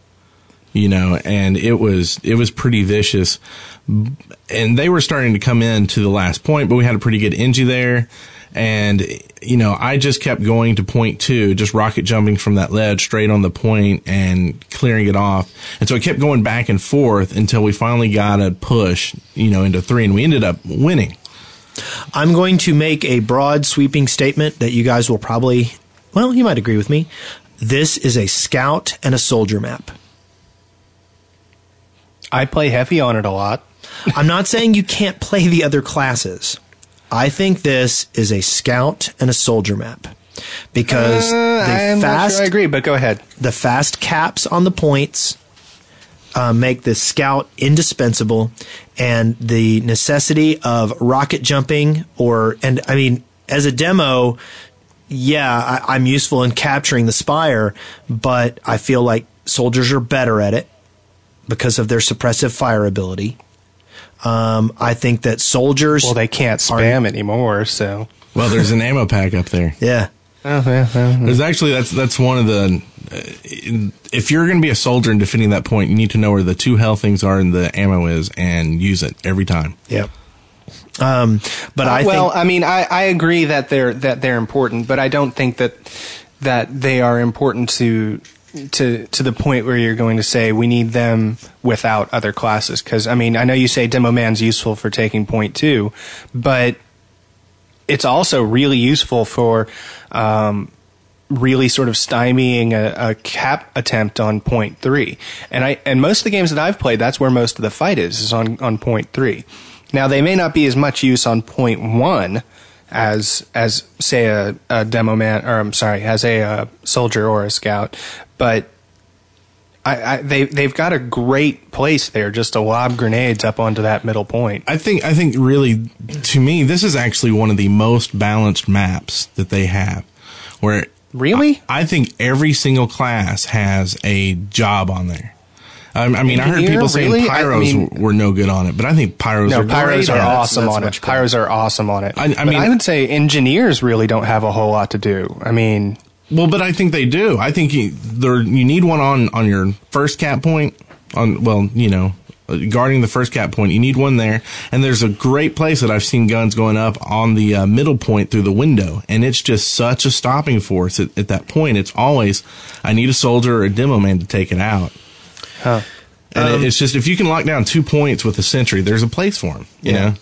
you know, and it was it was pretty vicious, and they were starting to come in to the last point, but we had a pretty good NG there, and you know, I just kept going to point two, just rocket jumping from that ledge straight on the point and clearing it off, and so I kept going back and forth until we finally got a push, you know, into three, and we ended up winning. I'm going to make a broad sweeping statement that you guys will probably, well, you might agree with me. This is a scout and a soldier map. I play heavy on it a lot. I'm not saying you can't play the other classes. I think this is a scout and a soldier map because Uh, the I'm fast sure I agree, but go ahead. the fast caps on the points uh, make the scout indispensable, and the necessity of rocket jumping or and I mean as a demo, yeah, I, I'm useful in capturing the spire, but I feel like soldiers are better at it because of their suppressive fire ability. Um, I think that soldiers. Well, they can't are- spam anymore, so. Well, there's an ammo pack up there. Yeah. Oh, yeah, yeah. There's actually that's that's one of the. Uh, if you're going to be a soldier and defending that point, you need to know where the two hell things are and the ammo is, and use it every time. Yep. Um, but I well, think I mean, I, I agree that they're that they're important, but I don't think that that they are important to to to the point where you're going to say we need them without other classes. Because I mean, I know you say Demo Man's useful for taking point two, but it's also really useful for um, really sort of stymieing a, a cap attempt on point three. And I and most of the games that I've played, that's where most of the fight is is on on point three. Now they may not be as much use on point one as as say a, a demo man or I'm sorry as a, uh soldier or a scout, but I, I, they they've got a great place there just to lob grenades up onto that middle point. I think I think really to me this is actually one of the most balanced maps that they have. Where Really? I, I think every single class has a job on there. I, I mean, I heard people saying really? I pyros mean- were no good on it, but I think pyros No, are pyros are awesome That's on it. Pyros are awesome on it. I- I mean- I would say engineers really don't have a whole lot to do. I mean, Well, but I think they do. I think you, there you need one on on your first cap point. On well, you know, guarding the first cap point, you need one there. And there's a great place that I've seen guns going up on the uh, middle point through the window, and it's just such a stopping force at, at that point. It's always I need a soldier or a demo man to take it out. huh. And Um, it it's just if you can lock down two points with a sentry, there's a place for him. You Yeah. know.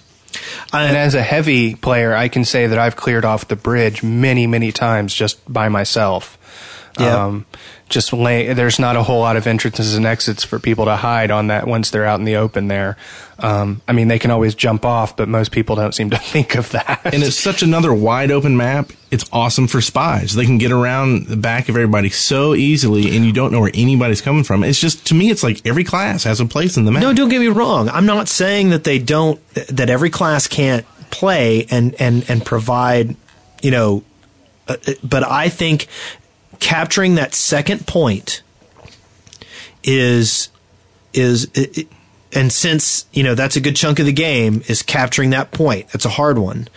And as a heavy player, I can say that I've cleared off the bridge many, many times just by myself. Yeah. Um, just lay, there's not a whole lot of entrances and exits for people to hide on that once they're out in the open there. Um, I mean, they can always jump off, but most people don't seem to think of that. and it's such another wide open map. It's awesome for spies. They can get around the back of everybody so easily, and you don't know where anybody's coming from. It's just to me, it's like every class has a place in the map. No, don't get me wrong. I'm not saying that they don't that every class can't play and and and provide, you know, uh, uh, but I think capturing that second point is is it, and since you know that's a good chunk of the game is capturing that point. That's a hard one.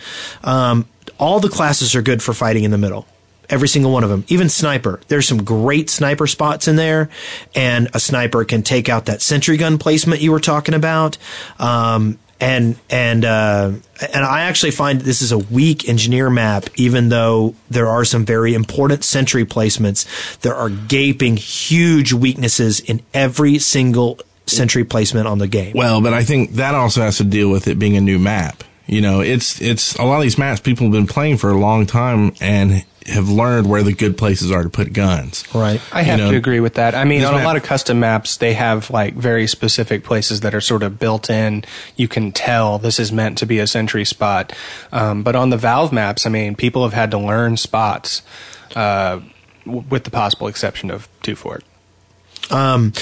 Um, all the classes are good for fighting in the middle. Every single one of them, even sniper. There's some great sniper spots in there, and a sniper can take out that sentry gun placement you were talking about. Um, and and uh, and I actually find this is a weak engineer map, even though there are some very important sentry placements. There are gaping, huge weaknesses in every single sentry placement on the game. Well, but I think that also has to deal with it being a new map. You know, it's it's a lot of these maps people have been playing for a long time and have learned where the good places are to put guns. Right. I have You know, to agree with that. I mean, these on a lot of custom maps, they have like very specific places that are sort of built in. You can tell this is meant to be a sentry spot. Um, but on the Valve maps, I mean, people have had to learn spots, uh, w- with the possible exception of 2Fort. Um,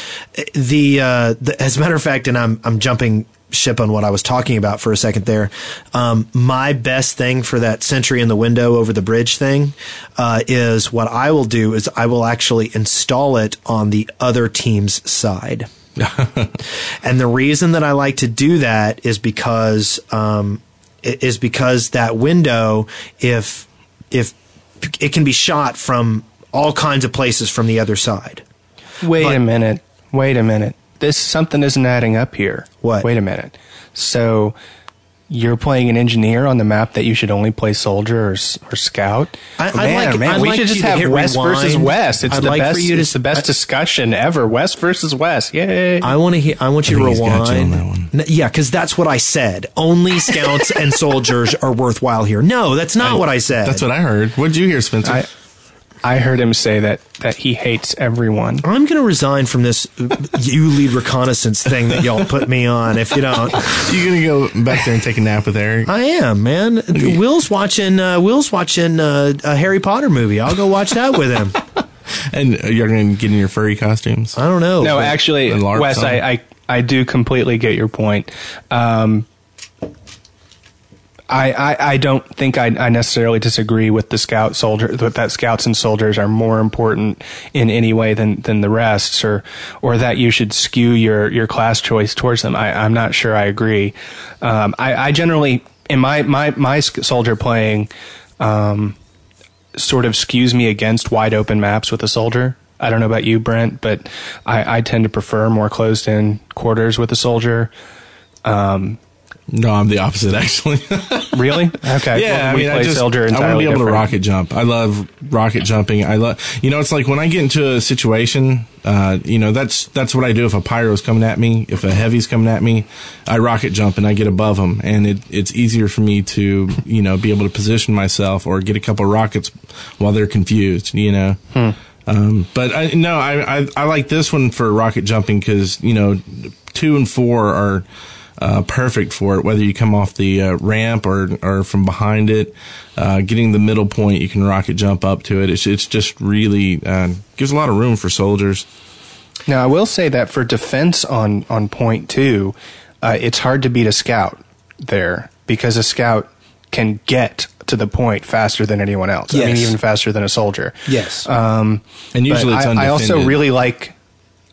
the, uh, the as a matter of fact, and I'm I'm jumping ship on what I was talking about for a second there. Um, my best thing for that sentry in the window over the bridge thing uh, is what I will do is I will actually install it on the other team's side. and the reason that I like to do that is because um, is because that window, if if it can be shot from all kinds of places from the other side. Wait But- a minute. Wait a minute. This something isn't adding up here. What? Wait a minute. So you're playing an engineer on the map that you should only play soldier or, or scout. I- I'd man, like- man, I'd we like should just have hit West versus. West. It's I'd the like for best. you to- it's the best discussion ever. West versus West. Yay! I want to hear. I want you I to think you on rewind. that one. N- Yeah, because that's what I said. Only scouts and soldiers are worthwhile here. No, that's not what I said. That's what I heard. What did you hear, Spencer? I- I heard him say that that he hates everyone. I'm going to resign from this you lead reconnaissance thing that y'all put me on if you don't. You gonna go back there and take a nap with Eric? I am, man. Will's watching uh, Will's watching uh, a Harry Potter movie. I'll go watch that with him. And you're gonna get in your furry costumes? I don't know. No, actually, and LARPs Wes. I, I I do completely get your point. Um, I, I, I don't think I, I necessarily disagree with the scout soldier that, that scouts and soldiers are more important in any way than, than the rest or or that you should skew your, your class choice towards them. I, I'm not sure I agree. Um, I, I generally in my my my soldier playing um, sort of skews me against wide open maps with a soldier. I don't know about you, Brent, but I, I tend to prefer more closed in quarters with a soldier. Um, No, I'm the opposite actually. really? Okay. Yeah, Well, I mean, I just I want to be able to rocket jump. I love rocket jumping. I love, you know, it's like when I get into a situation, uh, you know, that's that's what I do. If a pyro's coming at me, if a heavy's coming at me, I rocket jump and I get above them, and it, it's easier for me to, you know, be able to position myself or get a couple rockets while they're confused. You know. Hmm. Um, but I, no, I, I I like this one for rocket jumping because you know two and four are uh, perfect for it. Whether you come off the uh, ramp or or from behind it, uh, getting the middle point, you can rocket jump up to it. It's it's just really uh, gives a lot of room for soldiers. Now, I will say that for defense on, on point two, uh, it's hard to beat a scout there because a scout can get to the point faster than anyone else. I mean, even faster than a soldier. Yes. Um, And usually it's I, I also really like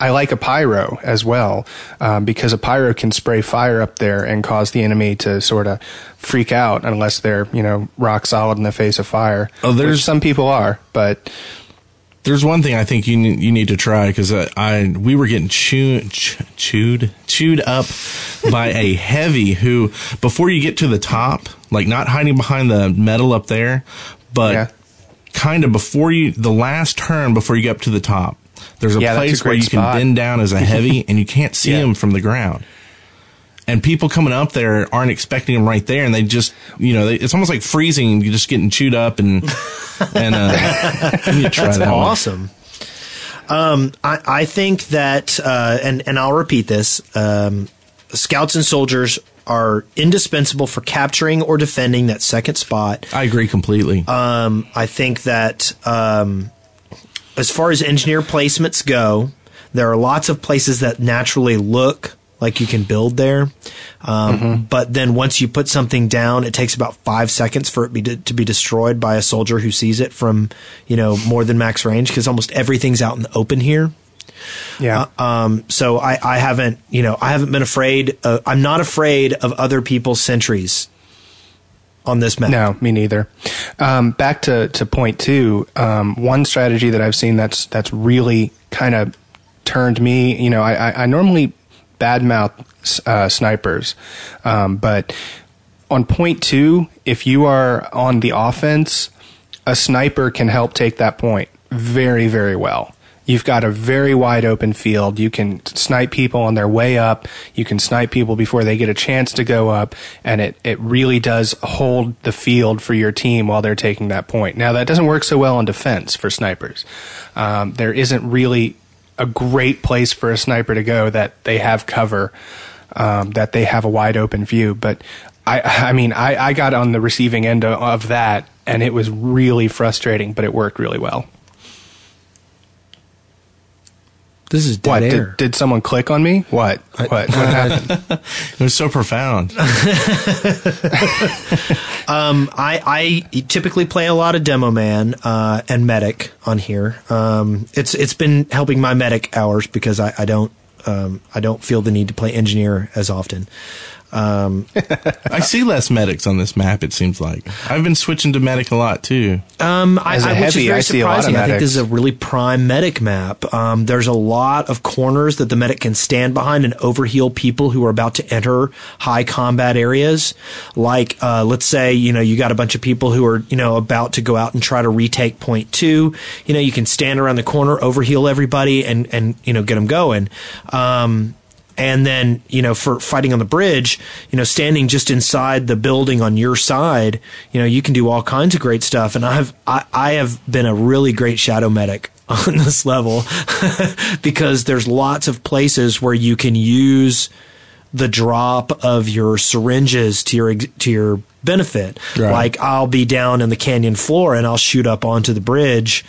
I like a pyro as well um, because a pyro can spray fire up there and cause the enemy to sort of freak out unless they're you know rock solid in the face of fire. Oh, there's- some people are, but There's one thing I think you you need to try because I, I we were getting chewed ch- chewed chewed up by a heavy who before you get to the top, like not hiding behind the metal up there, but Yeah. kind of before you the last turn before you get up to the top. There's a Yeah, that's a place where you can bend down as a heavy and you can't see Yeah. him from the ground. And people coming up there aren't expecting him right there, and they just, you know, they, it's almost like freezing. You're just getting chewed up, and and uh, you need to try That's that awesome. Um, I, I think that, uh, and and I'll repeat this: um, scouts and soldiers are indispensable for capturing or defending that second spot. I agree completely. Um, I think that um, as far as engineer placements go, there are lots of places that naturally look like you can build there. Um, But then once you put something down, it takes about five seconds for it be to be destroyed by a soldier who sees it from, you know, more than max range because almost everything's out in the open here. yeah. Um, so I, I haven't, you know, I haven't been afraid. Uh, I'm not afraid of other people's sentries on this map. No, me neither. Um, back to, to point two, um, one strategy that I've seen that's that's really kind of turned me. You know, I, I, I normally badmouth uh, snipers, um, but on point two, if you are on the offense, a sniper can help take that point very, very well. You've got a very wide open field. You can snipe people on their way up. You can snipe people before they get a chance to go up. And it, it really does hold the field for your team while they're taking that point. Now, that doesn't work so well on defense for snipers. Um, there isn't really a great place for a sniper to go that they have cover, um, that they have a wide open view. But I, I mean, I, I got on the receiving end of, of that, and it was really frustrating, but it worked really well. This is dead What air. did, did someone click on me? What? What? What happened? it was so profound. Um, I, I typically play a lot of Demo Man uh, and Medic on here. Um, it's it's been helping my Medic hours because I, I don't um, I don't feel the need to play Engineer as often. Um, I see less medics on this map. It seems like I've been switching to medic a lot too. Um, I, As a I, which is very I see a lot of surprising. I think this is a really prime medic map. Um, there's a lot of corners that the medic can stand behind and overheal people who are about to enter high combat areas. Like, uh, let's say, you know, you got a bunch of people who are, you know, about to go out and try to retake point two. You know, you can stand around the corner, overheal everybody and, and, you know, get them going. Um, And then, you know, for fighting on the bridge, you know, standing just inside the building on your side, you know, you can do all kinds of great stuff. And I've, I, I have been a really great shadow medic on this level because there's lots of places where you can use the drop of your syringes to your to your benefit. Right. Like I'll be down in the canyon floor and I'll shoot up onto the bridge.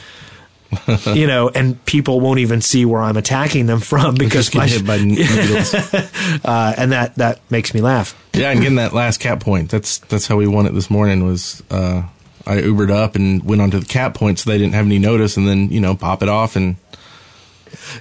you know, and people won't even see where I'm attacking them from because my, hit by needles. uh, and that that makes me laugh. yeah, and getting that last cap point. That's that's how we won it this morning. Was uh, I Ubered up and went onto the cap point so they didn't have any notice, and then you know pop it off and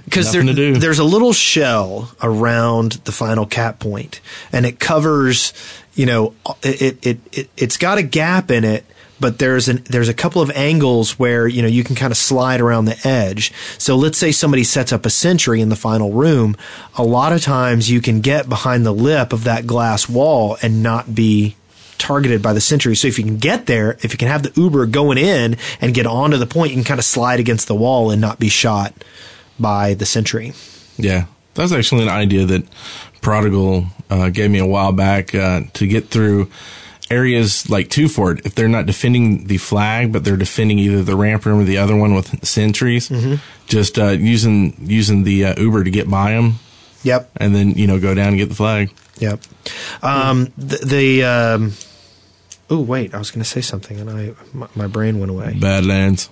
because there, Nothing to do. there's a little shell around the final cap point, and it covers. You know, it it, it it's got a gap in it, but there's an there's a couple of angles where you know you can kind of slide around the edge. So let's say somebody sets up a sentry in the final room. A lot of times you can get behind the lip of that glass wall and not be targeted by the sentry. So if you can get there, if you can have the Uber going in and get onto the point, you can kind of slide against the wall and not be shot by the sentry. Yeah, that was actually an idea that Prodigal uh, gave me a while back uh, to get through areas like 2Fort. If they're not defending the flag, but they're defending either the ramp room or the other one with sentries, just uh, using using the uh, Uber to get by them, Yep. and then you know go down and get the flag. Yep. Um, the, the um, oh wait, I was going to say something and I my, my brain went away. Badlands.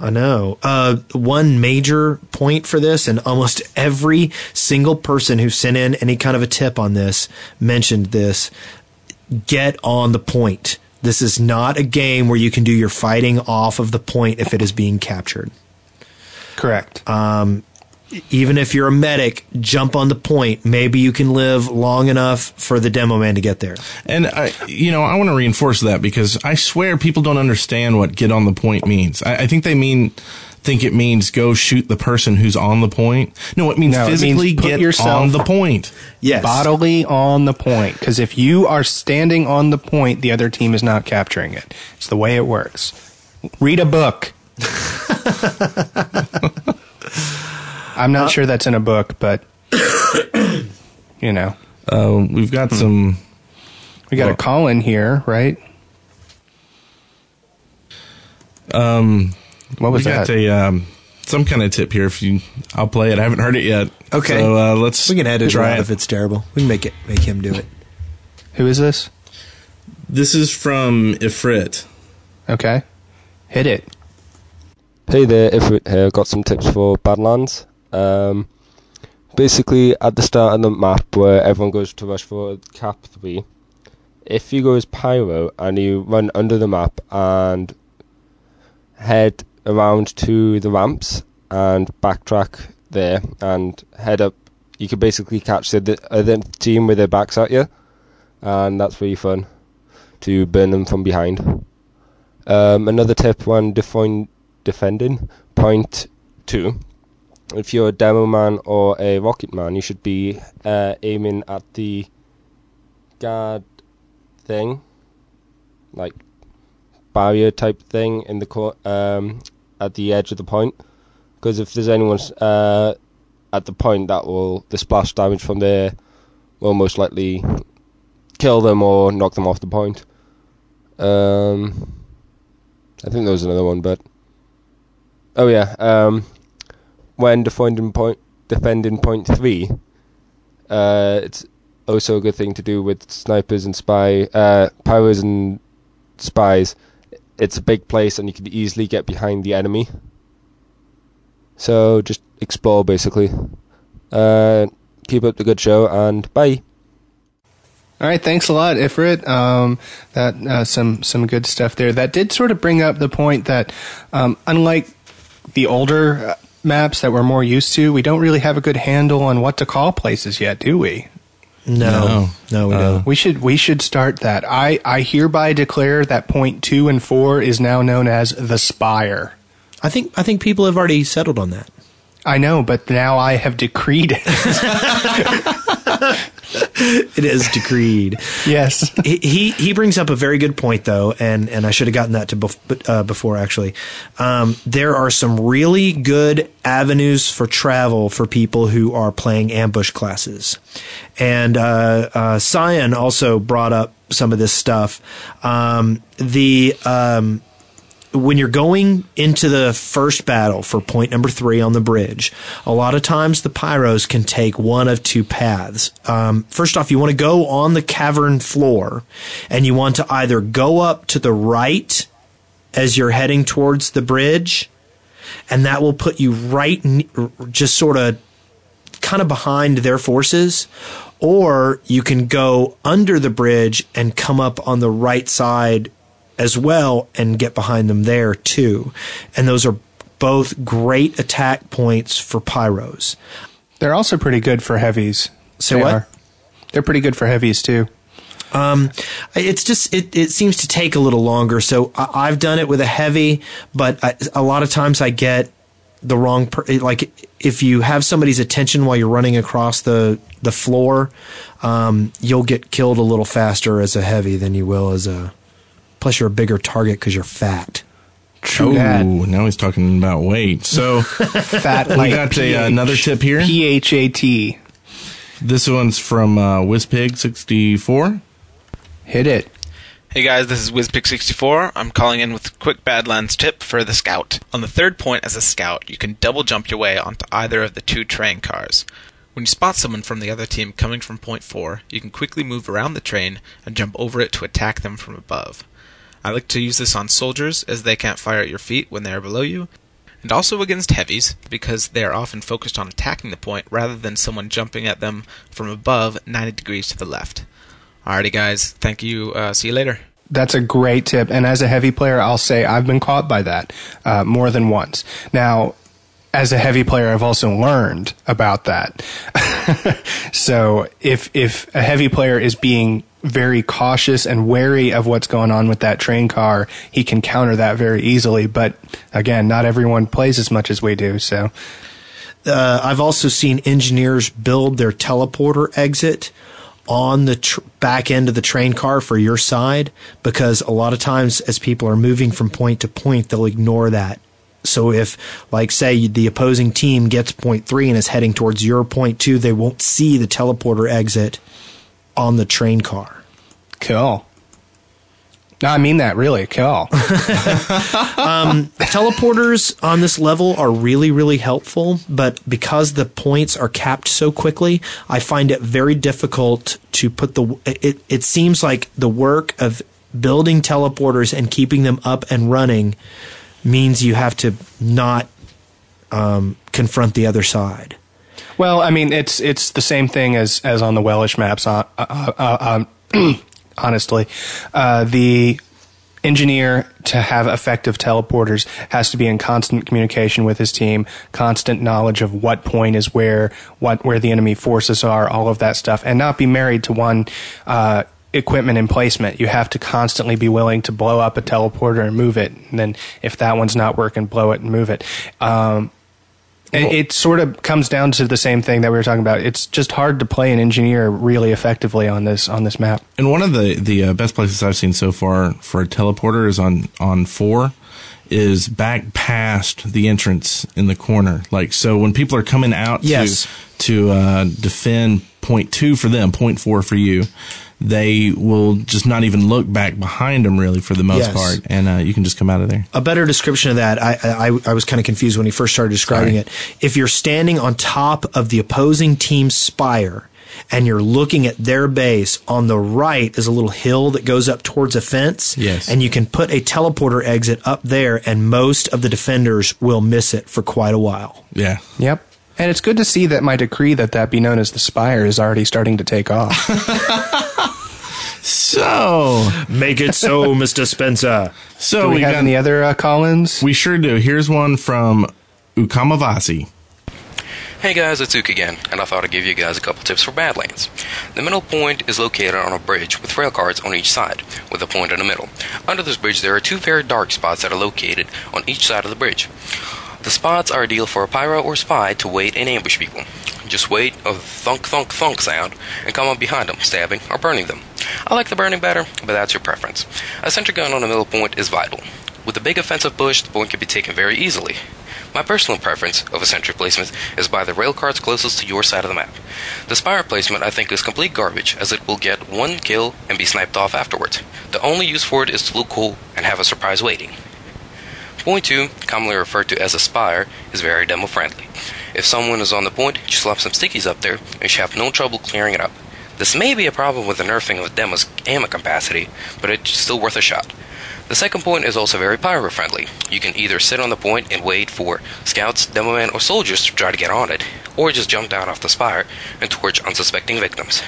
I know. Uh, one major point for this, and almost every single person who sent in any kind of a tip on this mentioned this. Get on the point. This is not a game where you can do your fighting off of the point if it is being captured. Correct. Um, even if you're a medic, jump on the point. Maybe you can live long enough for the demo man to get there. And I, you know, I want to reinforce that because I swear people don't understand what "get on the point" means. I, I think they mean think it means go shoot the person who's on the point. No, it means No, it means physically get yourself- on the point. Yes. bodily on the point. Because if you are standing on the point, the other team is not capturing it. It's the way it works. Read a book. I'm not sure that's in a book, but you know, Uh, we've got Hmm. some. we got Well- a call in here, right? Um, What was we got that? a um, some kind of tip here. If you, I'll play it. I haven't heard it yet. Okay. so uh, let's. We can edit it try out if it's terrible. We can make it make him do it. Who is this? This is from Ifrit. Okay, hit it. Hey there, Ifrit here. Got some tips for Badlands. Um, basically, at the start of the map where everyone goes to rush for Cap 3, if you go as Pyro and you run under the map and head around to the ramps and backtrack there and head up, you can basically catch the, the other team with their backs at you, and that's really fun to burn them from behind. Um, another tip when define, defending point two. If you're a demo man or a rocket man, you should be uh, aiming at the guard thing, like barrier type thing in the cor- um, at the edge of the point. Because if there's anyone uh, at the point, that will the splash damage from there will most likely kill them or knock them off the point. Um, I think there was another one, but oh yeah, um, when defending point defending point three, uh, it's also a good thing to do with snipers and spy uh, powers and spies. It's a big place, and you can easily get behind the enemy. So just explore, basically. Uh, keep up the good show, and bye. All right, thanks a lot, Ifrit. Um, that uh, some some good stuff there. That did sort of bring up the point that, um, unlike the older uh, maps that we're more used to, we don't really have a good handle on what to call places yet, do we? No, no, we Uh, don't. We should we should start that. I I hereby declare that point two and four is now known as the Spire. I think I think people have already settled on that. I know, but now I have decreed it. it is decreed. Yes. he, he he brings up a very good point though, and and I should have gotten that to bef- uh, before actually. Um, there are some really good avenues for travel for people who are playing ambush classes, and uh, uh, Cyan also brought up some of this stuff. Um, the um, when you're going into the first battle for point number three on the bridge, a lot of times the pyros can take one of two paths. Um, first off, you want to go on the cavern floor and you want to either go up to the right as you're heading towards the bridge, and that will put you right, just sort of kind of behind their forces, or you can go under the bridge and come up on the right side as well and get behind them there too. And those are both great attack points for pyros. They're also pretty good for heavies. Say They what? are. They're pretty good for heavies too. It's just it, it seems to take a little longer. So I, I've done it with a heavy, but I, a lot of times I get the wrong per, like if you have somebody's attention while you're running across the the floor, um, you'll get killed a little faster as a heavy than you will as a. Plus, you're a bigger target because you're fat. True that. Now he's talking about weight. So Fat we like got a, PH. uh, another tip here. P H A T. This one's from uh, WizPig64. Hit it. Hey guys, this is WizPig64. I'm calling in with a quick Badlands tip for the scout. On the third point as a scout, you can double jump your way onto either of the two train cars. When you spot someone from the other team coming from point 4, you can quickly move around the train and jump over it to attack them from above. I like to use this on soldiers as they can't fire at your feet when they are below you, and also against heavies because they are often focused on attacking the point rather than someone jumping at them from above 90 degrees to the left. Alrighty guys, thank you, uh, see you later. That's a great tip. And as a heavy player, I'll say I've been caught by that uh, more than once. Now, as a heavy player, I've also learned about that. so if if a heavy player is being very cautious and wary of what's going on with that train car, he can counter that very easily. But again, not everyone plays as much as we do. So Uh, I've also seen engineers build their teleporter exit on the tr- back end of the train car for your side because a lot of times as people are moving from point to point, they'll ignore that. So if, like, say the opposing team gets point three and is heading towards your point two, they won't see the teleporter exit on the train car. cool. No, I mean that really cool. Um, teleporters on this level are really really helpful but because the points are capped so quickly i find it very difficult to put the it, it seems like the work of building teleporters and keeping them up and running means you have to not um, confront the other side Well, I mean, it's it's the same thing as as on the Welsh maps. Uh, uh, uh, um, honestly, uh, the engineer to have effective teleporters has to be in constant communication with his team, constant knowledge of what point is where, what where the enemy forces are, all of that stuff, and not be married to one. Equipment and placement you have to constantly be willing to blow up a teleporter and move it and then if that one's not working blow it and move it um, it, it sort of comes down to the same thing that we were talking about. It's just hard to play an engineer really effectively on this on this map. And one of the the uh, best places I've seen so far for a teleporter is on on four, is back past the entrance in the corner. Like so, when people are coming out Yes. to to uh, defend point two for them, point four for you, they will just not even look back behind them really for the most Yes. part, and uh, you can just come out of there. a better description of that, I, I, I was kind of confused when he first started describing Sorry. it. If you're standing on top of the opposing team's spire and you're looking at their base, on the right is a little hill that goes up towards a fence. Yes. And you can put a teleporter exit up there, and most of the defenders will miss it for quite a while. Yeah. Yep. And it's good to see that my decree that that be known as the Spire is already starting to take off. So Make it so, Mr. Spencer. so Do we, have got any other uh, call-ins? we sure do. Here's one from Ukamavasi. Hey guys, it's Uke again, and I thought I'd give you guys a couple tips for Badlands. The middle point is located on a bridge with rail cars on each side, with a point in the middle. Under this bridge, there are two very dark spots that are located on each side of the bridge. The spots are ideal for a pyro or spy to wait and ambush people. Just wait a thunk thunk thunk sound and come up behind them, stabbing or burning them. I like the burning better, but that's your preference. A sentry gun on a middle point is vital. With a big offensive push, the point can be taken very easily. My personal preference of a sentry placement is by the rail cards closest to your side of the map. The spire placement I think is complete garbage as it will get one kill and be sniped off afterwards. The only use for it is to look cool and have a surprise waiting. Point 2, commonly referred to as a spire, is very demo friendly. If someone is on the point, you slap some stickies up there and you have no trouble clearing it up. This may be a problem with the nerfing of demo's ammo capacity, but it's still worth a shot. The second point is also very pyro friendly. You can either sit on the point and wait for scouts, demo men, or soldiers to try to get on it, or just jump down off the spire and torch unsuspecting victims.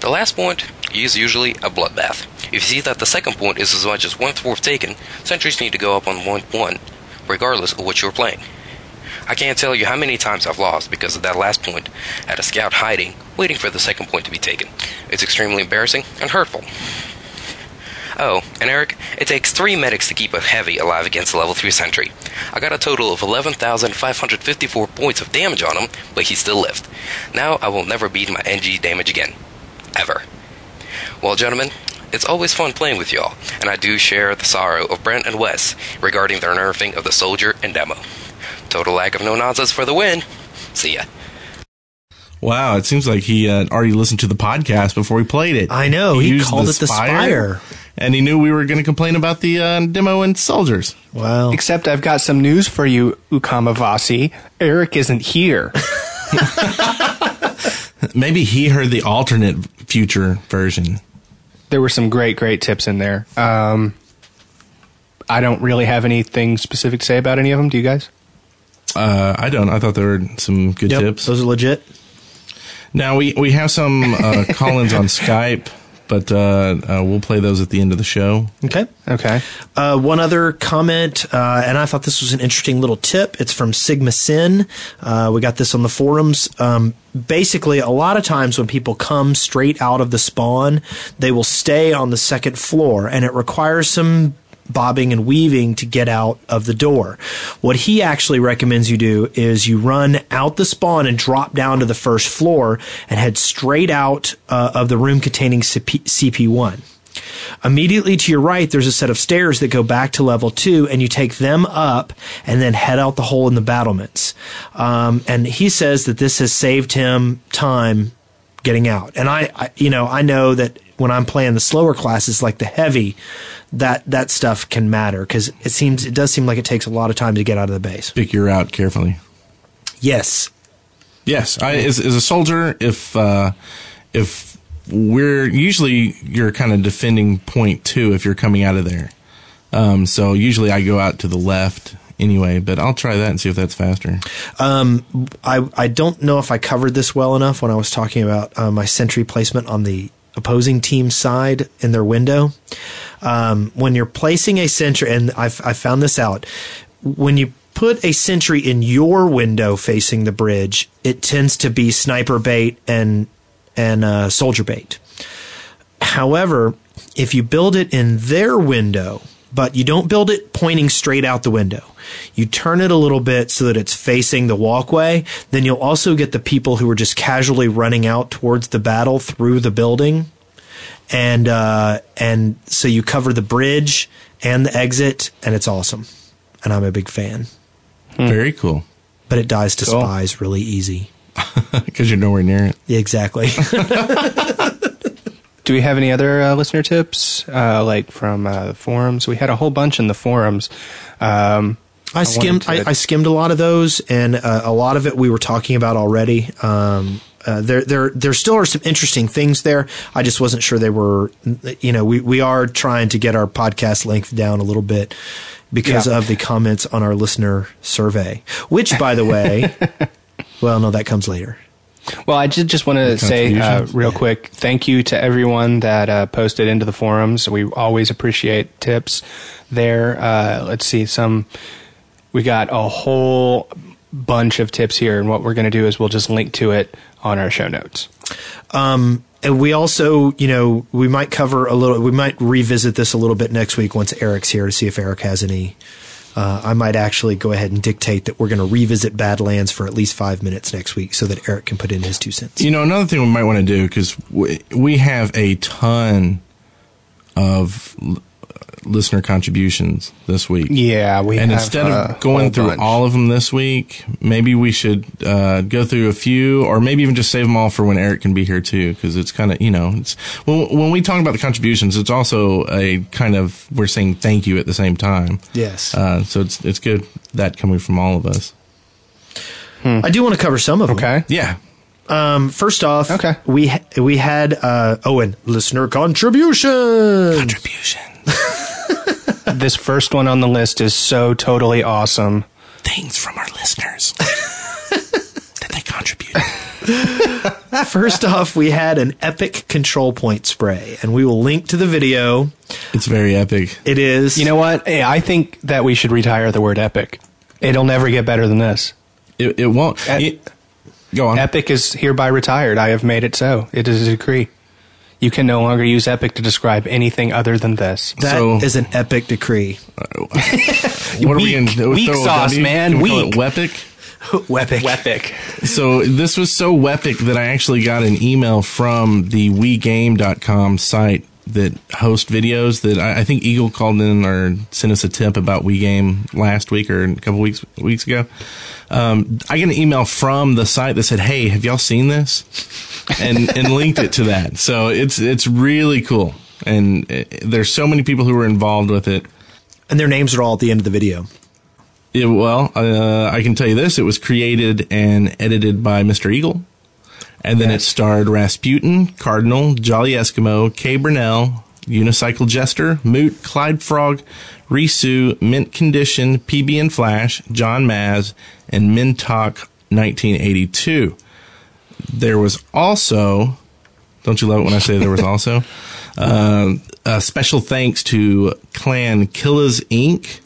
The last point is usually a bloodbath. If you see that the second point is as much as one fourth taken, sentries need to go up on one one, regardless of what you're playing. I can't tell you how many times I've lost because of that last point at a scout hiding, waiting for the second point to be taken. It's extremely embarrassing and hurtful. Oh, and Eric, it takes three medics to keep a heavy alive against a level 3 sentry. I got a total of 11,554 points of damage on him, but he still lived. Now I will never beat my NG damage again. Ever. Well, gentlemen, it's always fun playing with y'all, and I do share the sorrow of Brent and Wes regarding their nerfing of the soldier and demo. Total lack of no nonsense for the win. See ya. Wow, it seems like he uh, already listened to the podcast before he played it. I know, he used called it the Spire. and he knew we were going to complain about the uh, demo and soldiers. Wow. Except I've got some news for you, Ukamavasi. Eric isn't here. Maybe he heard the alternate future version. there were some great, great tips in there. Um, I don't really have anything specific to say about any of them. Do you guys? Uh, I don't. I thought there were some good Yep, tips. those are legit. Now we we have some uh, call-ins on Skype, but uh, uh, we'll play those at the end of the show. Okay. Okay. Uh, one other comment, uh, and I thought this was an interesting little tip. It's from Sigma Sin. Uh, we got this on the forums. Um, basically, a lot of times when people come straight out of the spawn, they will stay on the second floor, and it requires some bobbing and weaving to get out of the door. What he actually recommends you do is you run out the spawn and drop down to the first floor and head straight out uh, of the room containing CP- CP1. Immediately to your right, there's a set of stairs that go back to level two, and you take them up and then head out the hole in the battlements. Um, and he says that this has saved him time getting out. And I, I, you know, I know that when I'm playing the slower classes like the heavy, that that stuff can matter because it seems it does seem like it takes a lot of time to get out of the base. Pick your route carefully. Yes, Yes, I, as, as a soldier, if uh, if we're usually you're kind of defending point two if you're coming out of there. Um, so usually I go out to the left anyway, but I'll try that and see if that's faster. Um, I I don't know if I covered this well enough when I was talking about uh, my sentry placement on the opposing team side in their window. Um, when you're placing a sentry, and I've I found this out when you put a sentry in your window facing the bridge, it tends to be sniper bait and and uh, soldier bait. However, if you build it in their window, but you don't build it pointing straight out the window, you turn it a little bit so that it's facing the walkway, then you'll also get the people who are just casually running out towards the battle through the building. And uh, and so you cover the bridge and the exit, and it's awesome. And I'm a big fan. Very cool. But it dies to Cool. spies really easy. Because you're nowhere near it. Yeah, exactly. Do we have any other uh, listener tips, uh, like from uh, the forums? We had a whole bunch in the forums. Um, I skimmed. wanted to- I, I skimmed a lot of those, and uh, a lot of it we were talking about already. Um, uh, there, there, there still are some interesting things there. I just wasn't sure they were. You know, we we are trying to get our podcast length down a little bit because Yeah. of the comments on our listener survey. Which, by the way, well, no, that comes later. Well, I just just want to say uh, contributions? real quick, thank you to everyone that uh, posted into the forums. We always appreciate tips there. Uh, let's see, some we got a whole bunch of tips here, and what we're going to do is we'll just link to it on our show notes. Um, and we also, you know, we might cover a little. We might revisit this a little bit next week once Eric's here to see if Eric has any uh, I might actually go ahead and dictate that we're going to revisit Badlands for at least five minutes next week so that Eric can put in his two cents. You know, another thing we might want to do because we, we have a ton of l- listener contributions this week. Yeah, we and have instead a of going through bunch. all of them this week, maybe we should uh, go through a few, or maybe even just save them all for when Eric can be here too, because it's kind of you know, it's well when we talk about the contributions, it's also a kind of we're saying thank you at the same time. Yes. Uh, so it's it's good that coming from all of us. I do want to cover some of them. Okay. Yeah. Um, first off, Okay. we ha- we had uh, Owen listener contribution. Contribution. This first one on the list is so totally awesome. Things from our listeners that they contribute. First off, we had an epic control point spray, and we will link to the video. It's very epic. It is. You know what? Hey, I think that we should retire the word epic. It'll never get better than this. It, it won't. Ep- it- go on. Epic is hereby retired. I have made it so. It is a decree. You can no longer use epic to describe anything other than this. That is So- an epic decree. what are we going to weak sauce, man, weak. Wepic. Wepic. Epic. So this was so wepic that I actually got an email from the WeGame.com site that host videos that I, I think Eagle called in or sent us a tip about WeGame last week or a couple weeks weeks ago. Um, I get an email from the site that said, "Hey, have y'all seen this?" And and linked it to that. So it's it's really cool, and uh there's so many people who were involved with it. And their names are all at the end of the video. It, well, uh, I can tell you this: it was created and edited by Mr. Eagle, and then it starred Rasputin, Cardinal, Jolly Eskimo, Kay Brunell, Unicycle Jester, Moot, Clyde Frog, Risu, Mint Condition, PB and Flash, John Maz, and Mintalk 1982. There was also, don't you love it when I say there was also, uh, a special thanks to Clan Killers Inc.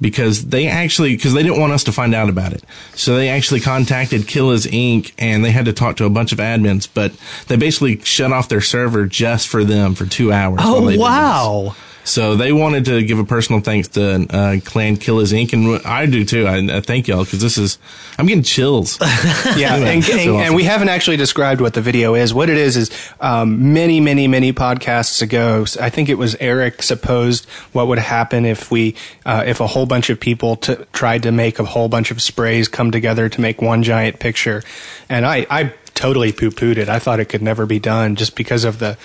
because they actually because they didn't want us to find out about it. So they actually contacted killers inc. and they had to talk to a bunch of admins but they basically shut off their server just for them for two hours Oh wow! So they wanted to give a personal thanks to uh, clan killers inc and i do too i, I thank y'all because this is i'm getting chills Yeah, and, and, So awesome. and we haven't actually described what the video is. What it is is um, many, many, many podcasts ago. I think it was Eric supposed what would happen if we, uh, if a whole bunch of people t- tried to make a whole bunch of sprays come together to make one giant picture, and I, I totally poo pooed it. I thought it could never be done just because of the,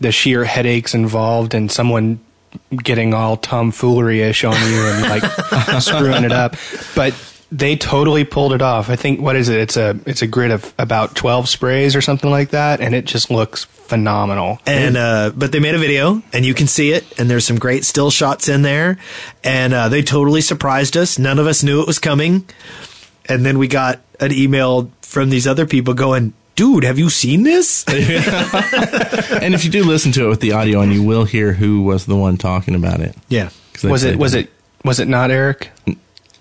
the sheer headaches involved and someone getting all tomfoolery ish on you and like screwing it up. But they totally pulled it off. I think what is it? It's a it's a grid of about twelve sprays or something like that, and it just looks phenomenal. And uh, but they made a video, and you can see it, and there's some great still shots in there, and uh, they totally surprised us. None of us knew it was coming, and then we got an email from these other people going, "Dude, have you seen this?" and if you do listen to it with the audio and you will hear who was the one talking about it Yeah. was it played was it was it not Eric?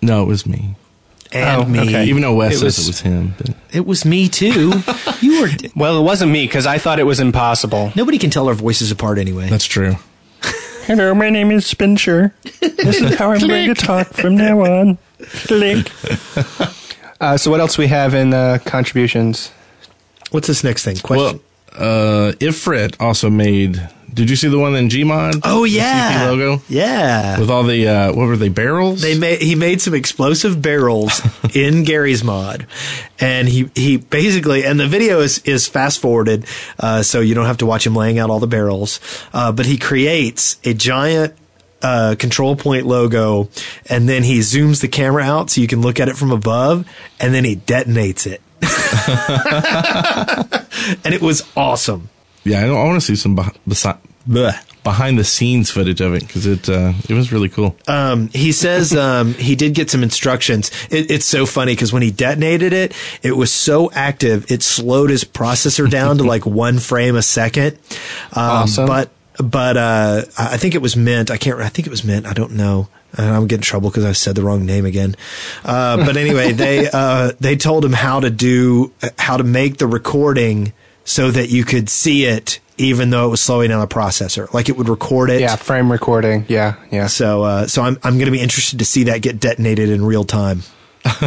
no it was me and Oh, me. okay. even though wes It says was- it was him but It was me too. you were. Well, it wasn't me because I thought it was impossible. Nobody can tell our voices apart anyway. that's true Hello, my name is Spencer. This is how I'm going to talk from now on. Click. Uh, so, what else we have in uh, contributions? What's this next thing? Question. well uh ifrit also made did you see the one in gmod oh The yeah, logo Yeah. with all the uh what were they barrels they made he made some explosive barrels in Garry's mod, and he he basically and the video is is fast forwarded, uh, so you don't have to watch him laying out all the barrels, uh, but he creates a giant. Uh, control point logo, and then he zooms the camera out so you can look at it from above, and then he detonates it. and it was awesome. yeah i, I want to see some beh- besi- bleh, behind the scenes footage of it because it uh it was really cool Um, he says um, he did get some instructions. It, it's so funny because when he detonated it, it was so active it slowed his processor down to like one frame a second. Um, Awesome. But but uh, I I think it was Mint. I can't. I think it was Mint. I don't know. And I'm getting in trouble because I said the wrong name again. Uh, but anyway, they uh, they told him how to do how to make the recording so that you could see it even though it was slowing down the processor. Like it would record it. Yeah, frame recording. Yeah, yeah. So, uh, so I'm I'm going to be interested to see that get detonated in real time.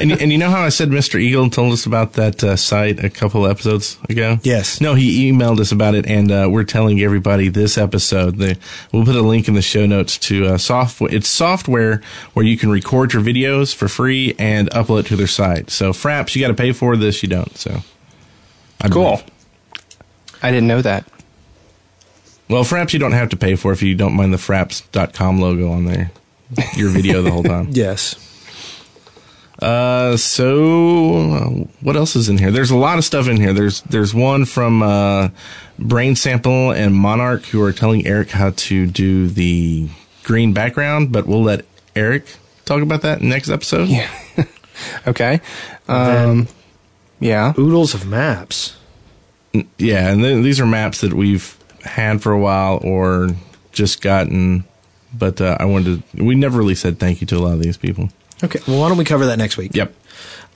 and, and you know how I said Mr. Eagle told us about that uh, site a couple episodes ago? Yes. No, he emailed us about it, and uh, we're telling everybody this episode. They, we'll put a link in the show notes to uh, software. It's software where you can record your videos for free and upload to their site. So Fraps, you got to pay for this. You don't. So I Cool. believe. I didn't know that. Well, Fraps, you don't have to pay for if you don't mind the Fraps.com logo on there. Your video the whole time. Yes. Uh, so uh, what else is in here? There's a lot of stuff in here. There's there's one from uh, Brain Sample and Monarch who are telling Eric how to do the green background, but we'll let Eric talk about that next episode. Yeah. okay. Um, yeah. Oodles of maps. Yeah, and th- these are maps that we've had for a while or just gotten, but uh, I wanted to. We never really said thank you to a lot of these people. Okay. Well, why don't we cover that next week? Yep.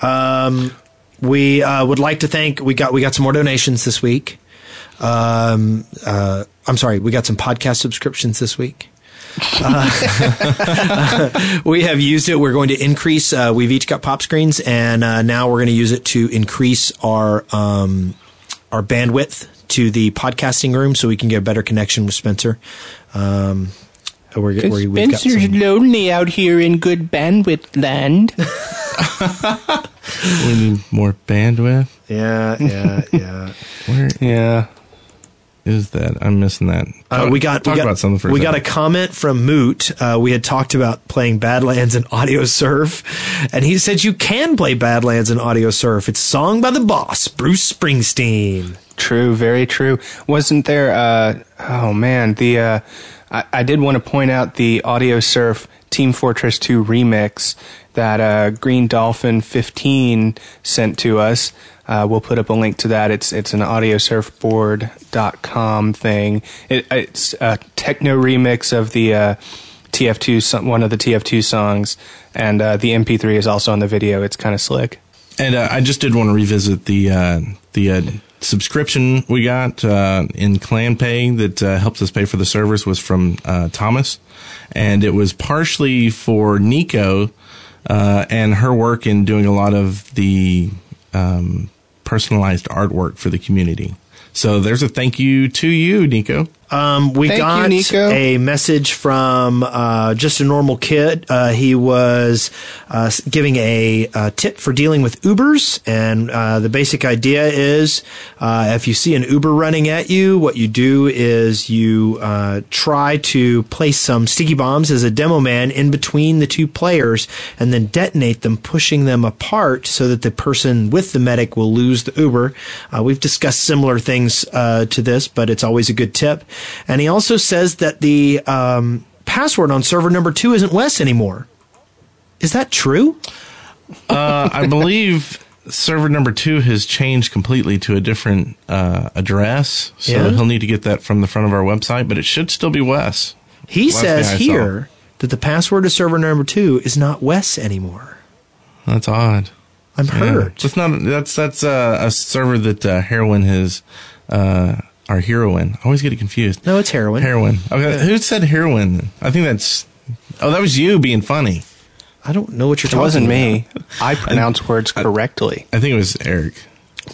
Um, we uh, would like to thank. We got we got some more donations this week. Um, uh, I'm sorry, we got some podcast subscriptions this week. Uh, we have used it. We're going to increase. Uh, we've each got pop screens, and uh, now we're going to use it to increase our um, our bandwidth to the podcasting room, so we can get a better connection with Spencer. Um, we're, we're, we've got some- lonely out here in good bandwidth land. We need more bandwidth. yeah, yeah, yeah. Where yeah. is that? I'm missing that. Uh, we got talk we got, about something for a we got a comment from Moot. Uh, we had talked about playing Badlands and Audiosurf, and he said you can play Badlands and Audiosurf. It's song by the boss, Bruce Springsteen. True, very true. Wasn't there? Uh, oh man, the uh, I, I did want to point out the Audiosurf Team Fortress 2 remix that uh, Green Dolphin 15 sent to us. Uh, we'll put up a link to that. It's it's an audiosurfboard.com thing. It, it's a techno remix of the uh, TF2 one of the TF2 songs, and uh, the MP3 is also on the video. It's kind of slick. And uh, I just did want to revisit the uh, the uh, subscription we got uh, in ClanPay that uh, helps us pay for the servers was from uh, Thomas, and it was partially for Nico uh, and her work in doing a lot of the um, personalized artwork for the community. So there's a thank you to you, Nico. Um, we Thank you, got Nico. a message from uh, just a normal kid. Uh, he was uh, giving a uh, tip for dealing with Ubers, and uh, the basic idea is uh, if you see an Uber running at you, what you do is you uh, try to place some sticky bombs as a demo man in between the two players, and then detonate them, pushing them apart so that the person with the medic will lose the Uber. Uh, we've discussed similar things uh, to this, but it's always a good tip. And he also says that the um, password on server number two isn't Wes anymore. Is that true? Uh, I believe server number two has changed completely to a different uh, address, so Yeah? he'll need to get that from the front of our website. But it should still be Wes. He Last says saw. here that the password to server number two is not Wes anymore. That's odd. I'm Yeah. hurt. That's not. That's that's uh, a server that uh, heroin has. Uh, our heroine. I always get it confused. No, it's heroin. Heroin. Okay, who said heroin? I think that's. Oh, that was you being funny. I don't know what you're It talking It wasn't about. me. I pronounce words correctly. I think it was Eric.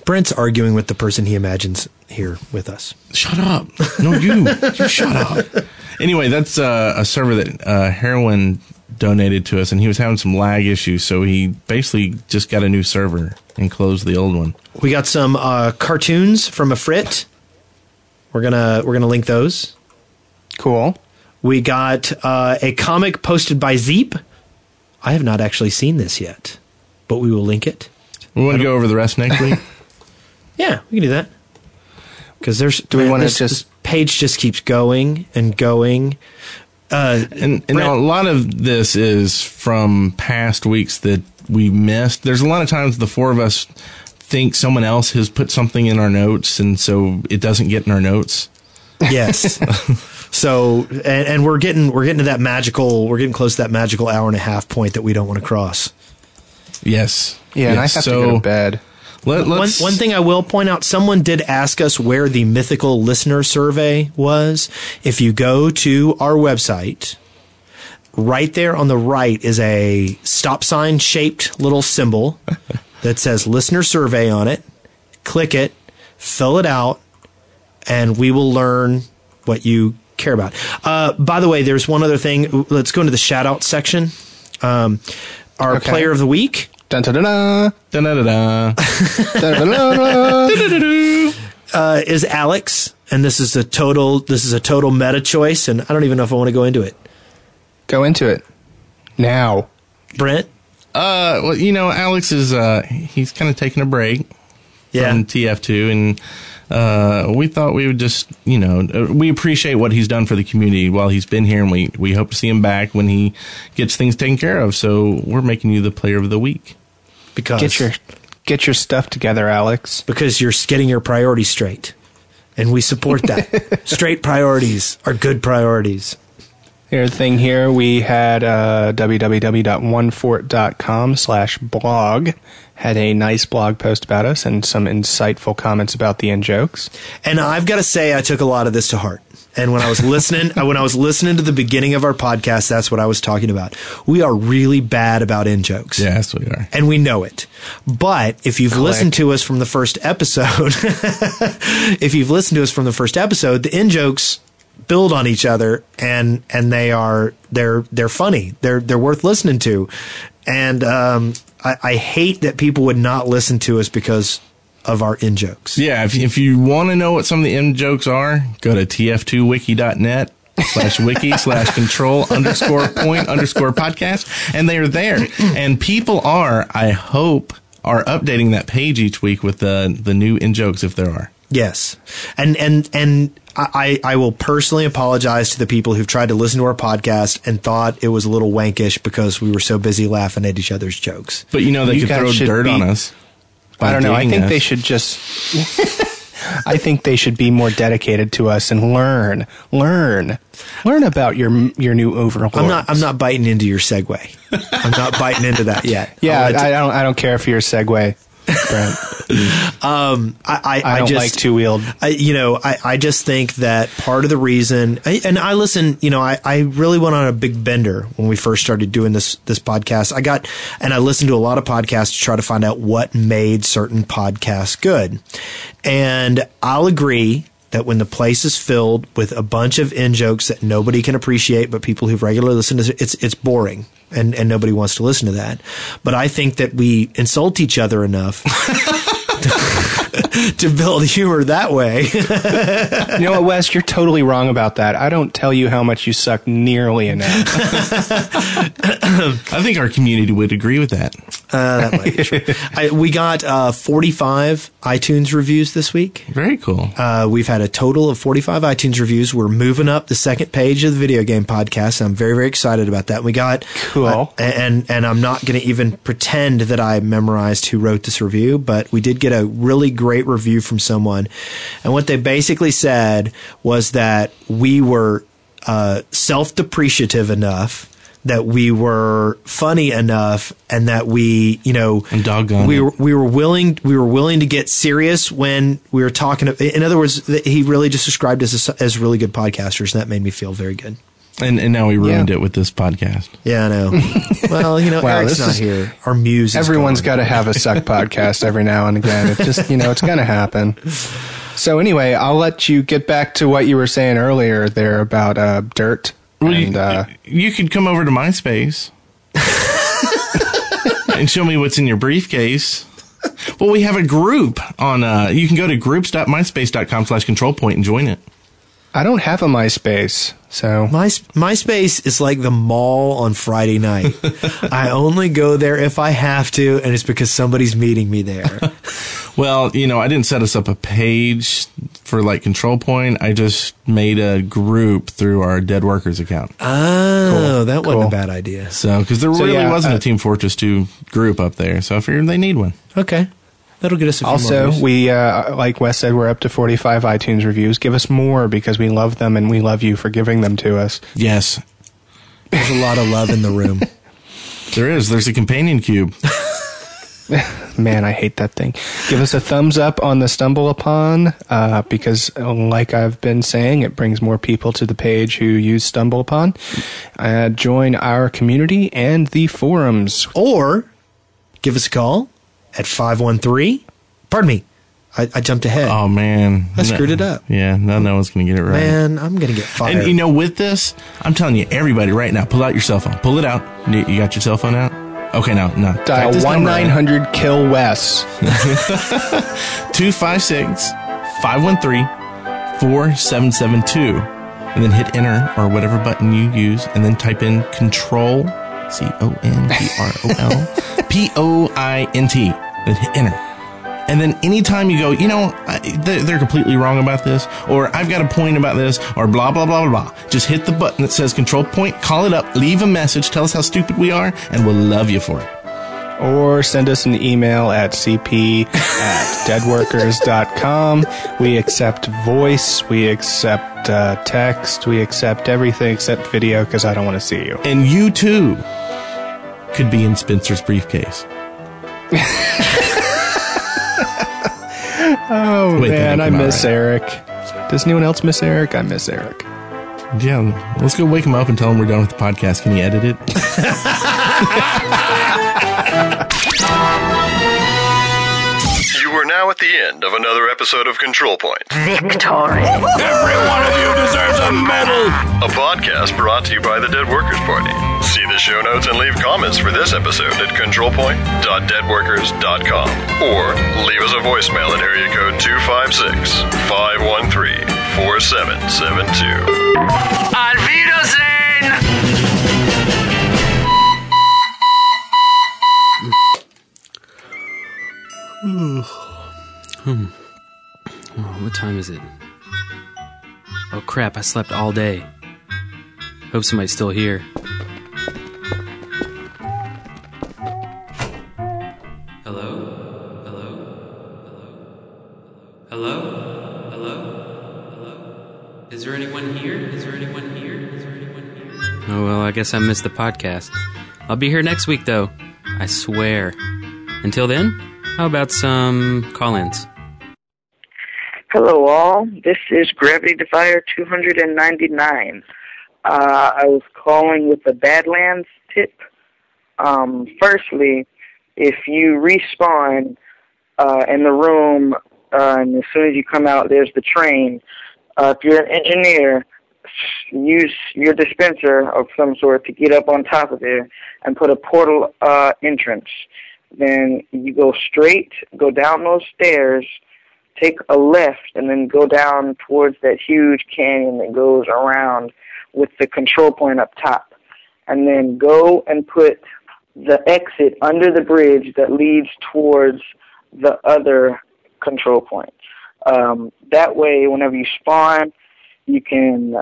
Brent's arguing with the person he imagines here with us. Shut up. No, you. you shut up. Anyway, that's uh, a server that uh, Heroin donated to us, and he was having some lag issues, so he basically just got a new server and closed the old one. We got some uh, cartoons from Ifrit. We're gonna we're gonna link those. Cool. We got uh, a comic posted by Zeep. I have not actually seen this yet, but we will link it. We want to go over the rest next week. Yeah, we can do that. Because there's Do we wanna this- just- page just keeps going and going. Uh, And, and now a lot of this is from past weeks that we missed. There's a lot of times the four of us think someone else has put something in our notes, and so it doesn't get in our notes. yes. so and, and we're getting we're getting to that magical we're getting close to that magical hour and a half point that we don't want to cross. Yes. Yeah, and I have so to go to bed. Let, One, let's, one thing I will point out someone did ask us where the mythical listener survey was. If you go to our website, right there on the right is a stop sign shaped little symbol that says listener survey on it. Click it, fill it out, and we will learn what you care about. Uh, by the way, there's one other thing. Let's go into the shout out section. Um, our Okay. player of the week Dun, dun, dun, dun. Dun, dun, dun, dun. uh, is Alex, and this is a total this is a total meta choice, and I don't even know if I want to go into it. Go into it now. Brent, Uh, well, you know, Alex is uh, he's kind of taking a break yeah, from TF2, and uh, we thought we would just, you know, uh, we appreciate what he's done for the community while he's been here, and we we hope to see him back when he gets things taken care of. So we're making you the player of the week. because Get your get your stuff together, Alex. because you're getting your priorities straight, and we support that. straight priorities are good priorities. Here's the thing here. We had uh, www.onefort.com slash blog had a nice blog post about us and some insightful comments about the in jokes. And I've got to say, I took a lot of this to heart. And when I was listening, when I was listening to the beginning of our podcast, that's what I was talking about. We are really bad about in jokes. Yes, we are. and we know it. But if you've listened to us from the first episode, if you've listened to us from the first episode, the in jokes build on each other and and they are they're they're funny. They're they're worth listening to. And um, I, I hate that people would not listen to us because of our in jokes. Yeah, if, if you want to know what some of the in jokes are, go to tf2wiki.net slash wiki slash control underscore point underscore podcast, and they are there. And people are, I hope, are updating that page each week with the the new in jokes if there are. Yes, and and and I I will personally apologize to the people who've tried to listen to our podcast and thought it was a little wankish because we were so busy laughing at each other's jokes. But you know they You could throw dirt be- on us. I don't know. I think us. they should just. I think they should be more dedicated to us and learn, learn, learn about your your new overlord. I'm not. I'm not biting into your segue. I'm not biting into that yet. Yeah, I'll I, I don't. I don't care if you're a Segway, Brent. um, I, I, I don't just, like two wheeled. You know, I, I just think that part of the reason, I- and I listen, you know, I, I really went on a big bender when we first started doing this, this podcast. I got, and I listened to a lot of podcasts to try to find out what made certain podcasts good. And I'll agree that when the place is filled with a bunch of in jokes that nobody can appreciate, but people who've regularly listened to it, it's, it's boring. And, and nobody wants to listen to that. But I think that we insult each other enough to build humor that way. You know what, Wes? You're totally wrong about that. I don't tell you how much you suck nearly enough. I think our community would agree with that. Uh, that might be true. I, we got uh, 45 iTunes reviews this week. Very cool. Uh, we've had a total of 45 iTunes reviews. We're moving up the second page of the video game podcast. I'm very, very excited about that. We got Cool. uh, and and I'm not going to even pretend that I memorized who wrote this review, but we did get a really great review from someone, and what they basically said was that we were uh, self-depreciative enough. That we were funny enough, and that we, you know, And we were we were willing we were willing to get serious when we were talking. In other words, he really just described us as, as really good podcasters, and that made me feel very good. And and now we ruined Yeah. it with this podcast. Yeah, I know. well, you know, Wow, Eric's not is- here. Our muse. Everyone's got to have a suck podcast every now and again. It just, you know, it's going to happen. So anyway, I'll let you get back to what you were saying earlier there about uh, dirt. Well, and, you, uh, you could come over to MySpace and show me what's in your briefcase. Well, we have a group on. Uh, you can go to groups.myspace.com slash control point and join it. I don't have a MySpace, so My MySpace is like the mall on Friday night. I only go there if I have to, and it's because somebody's meeting me there. Well, you know, I didn't set us up a page for like control point. I just made a group through our Dead Workers account. Oh, that wasn't Cool. a bad idea. So, because there So, really yeah, wasn't uh, a Team Fortress 2 group up there. So I figured they need one. Okay, that'll get us. A few also views. we, uh, like Wes said, we're up to 45 iTunes reviews. Give us more because we love them and we love you for giving them to us. Yes, there's a lot of love in the room. there is. There's a companion cube. Man, I hate that thing. Give us a thumbs up on the StumbleUpon uh, because, like I've been saying, it brings more people to the page who use StumbleUpon. Uh, join our community and the forums. Or give us a call at 513. Pardon me. I, I jumped ahead. Oh man, I screwed it up. Yeah, no, no one's gonna get it right. Man, I'm going to get fired. And you know, with this, I'm telling you, everybody right now, pull out your cell phone. Pull it out. You you got your cell phone out? Okay, no, no. Dial one nine hundred kill Wes. 256 513 4772 and then hit enter or whatever button you use and then type in control C O N T R O L P O I N T then hit enter. And then anytime you go, you know, I, they're, they're completely wrong about this, or I've got a point about this, or blah, blah, blah, blah, blah, just hit the button that says control point, call it up, leave a message, tell us how stupid we are, and we'll love you for it. or send us an email at cp at deadworkers.com. We accept voice, we accept uh, text, we accept everything except video because I don't want to see you. And you too could be in Spencer's briefcase. Oh Wait, man, I miss right. Eric. Does anyone else miss Eric? I miss Eric. Yeah, let's go wake him up and tell him we're done with the podcast. Can he edit it? You are now at the end of another episode of Control Point, Victory. Every one of you deserves a medal! a podcast brought to you by the Dead Workers Party. See the show notes and leave comments for this episode at controlpoint.deadworkers.com or leave us a voicemail at area code 256 513 4772. Auf Wiedersehen! Hmm. Oh, what time is it? Oh crap, I slept all day. Hope somebody's still here. Is there anyone here? Is there anyone here? Is there anyone here? Oh well, I guess I missed the podcast. I'll be here next week though. I swear. Until then, how about some call-ins? Hello, all. This is Gravity Defier 299. Uh, I was calling with a Badlands tip. Um, firstly, if you respawn uh, in the room, uh, and as soon as you come out, there's the train. Uh, if you're an engineer, use your dispenser of some sort to get up on top of there and put a portal uh, entrance. Then you go straight, go down those stairs, take a left, and then go down towards that huge canyon that goes around with the control point up top. And then go and put the exit under the bridge that leads towards the other control point. Um, that way, whenever you spawn, you can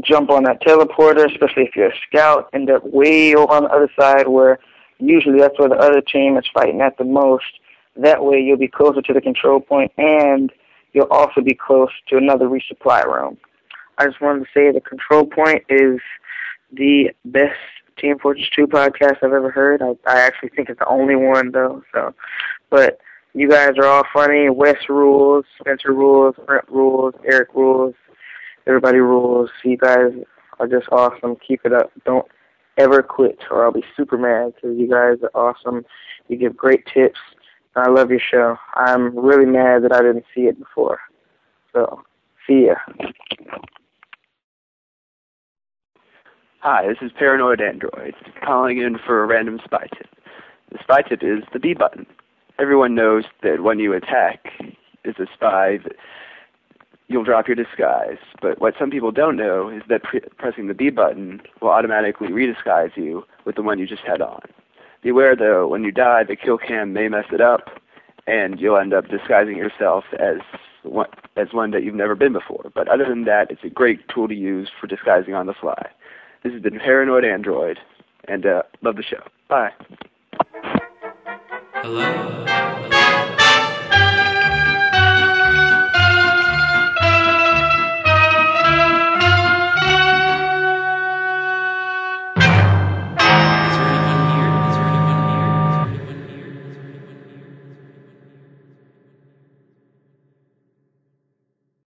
jump on that teleporter, especially if you're a scout, end up way over on the other side where usually that's where the other team is fighting at the most. That way you'll be closer to the control point and you'll also be close to another resupply room. I just wanted to say the control point is the best Team Fortress 2 podcast I've ever heard. I, I actually think it's the only one though, so but you guys are all funny. Wes rules, Spencer rules, Brent rules, Eric rules, everybody rules. You guys are just awesome. Keep it up. Don't ever quit, or I'll be super mad because you guys are awesome. You give great tips. I love your show. I'm really mad that I didn't see it before. So, see ya. Hi, this is Paranoid Android, calling in for a random spy tip. The spy tip is the B button. Everyone knows that when you attack as a spy, you'll drop your disguise. But what some people don't know is that pre- pressing the B button will automatically redisguise you with the one you just had on. Beware though, when you die, the kill cam may mess it up, and you'll end up disguising yourself as one, as one that you've never been before. But other than that, it's a great tool to use for disguising on the fly. This has been Paranoid Android, and uh, love the show. Bye. Hello?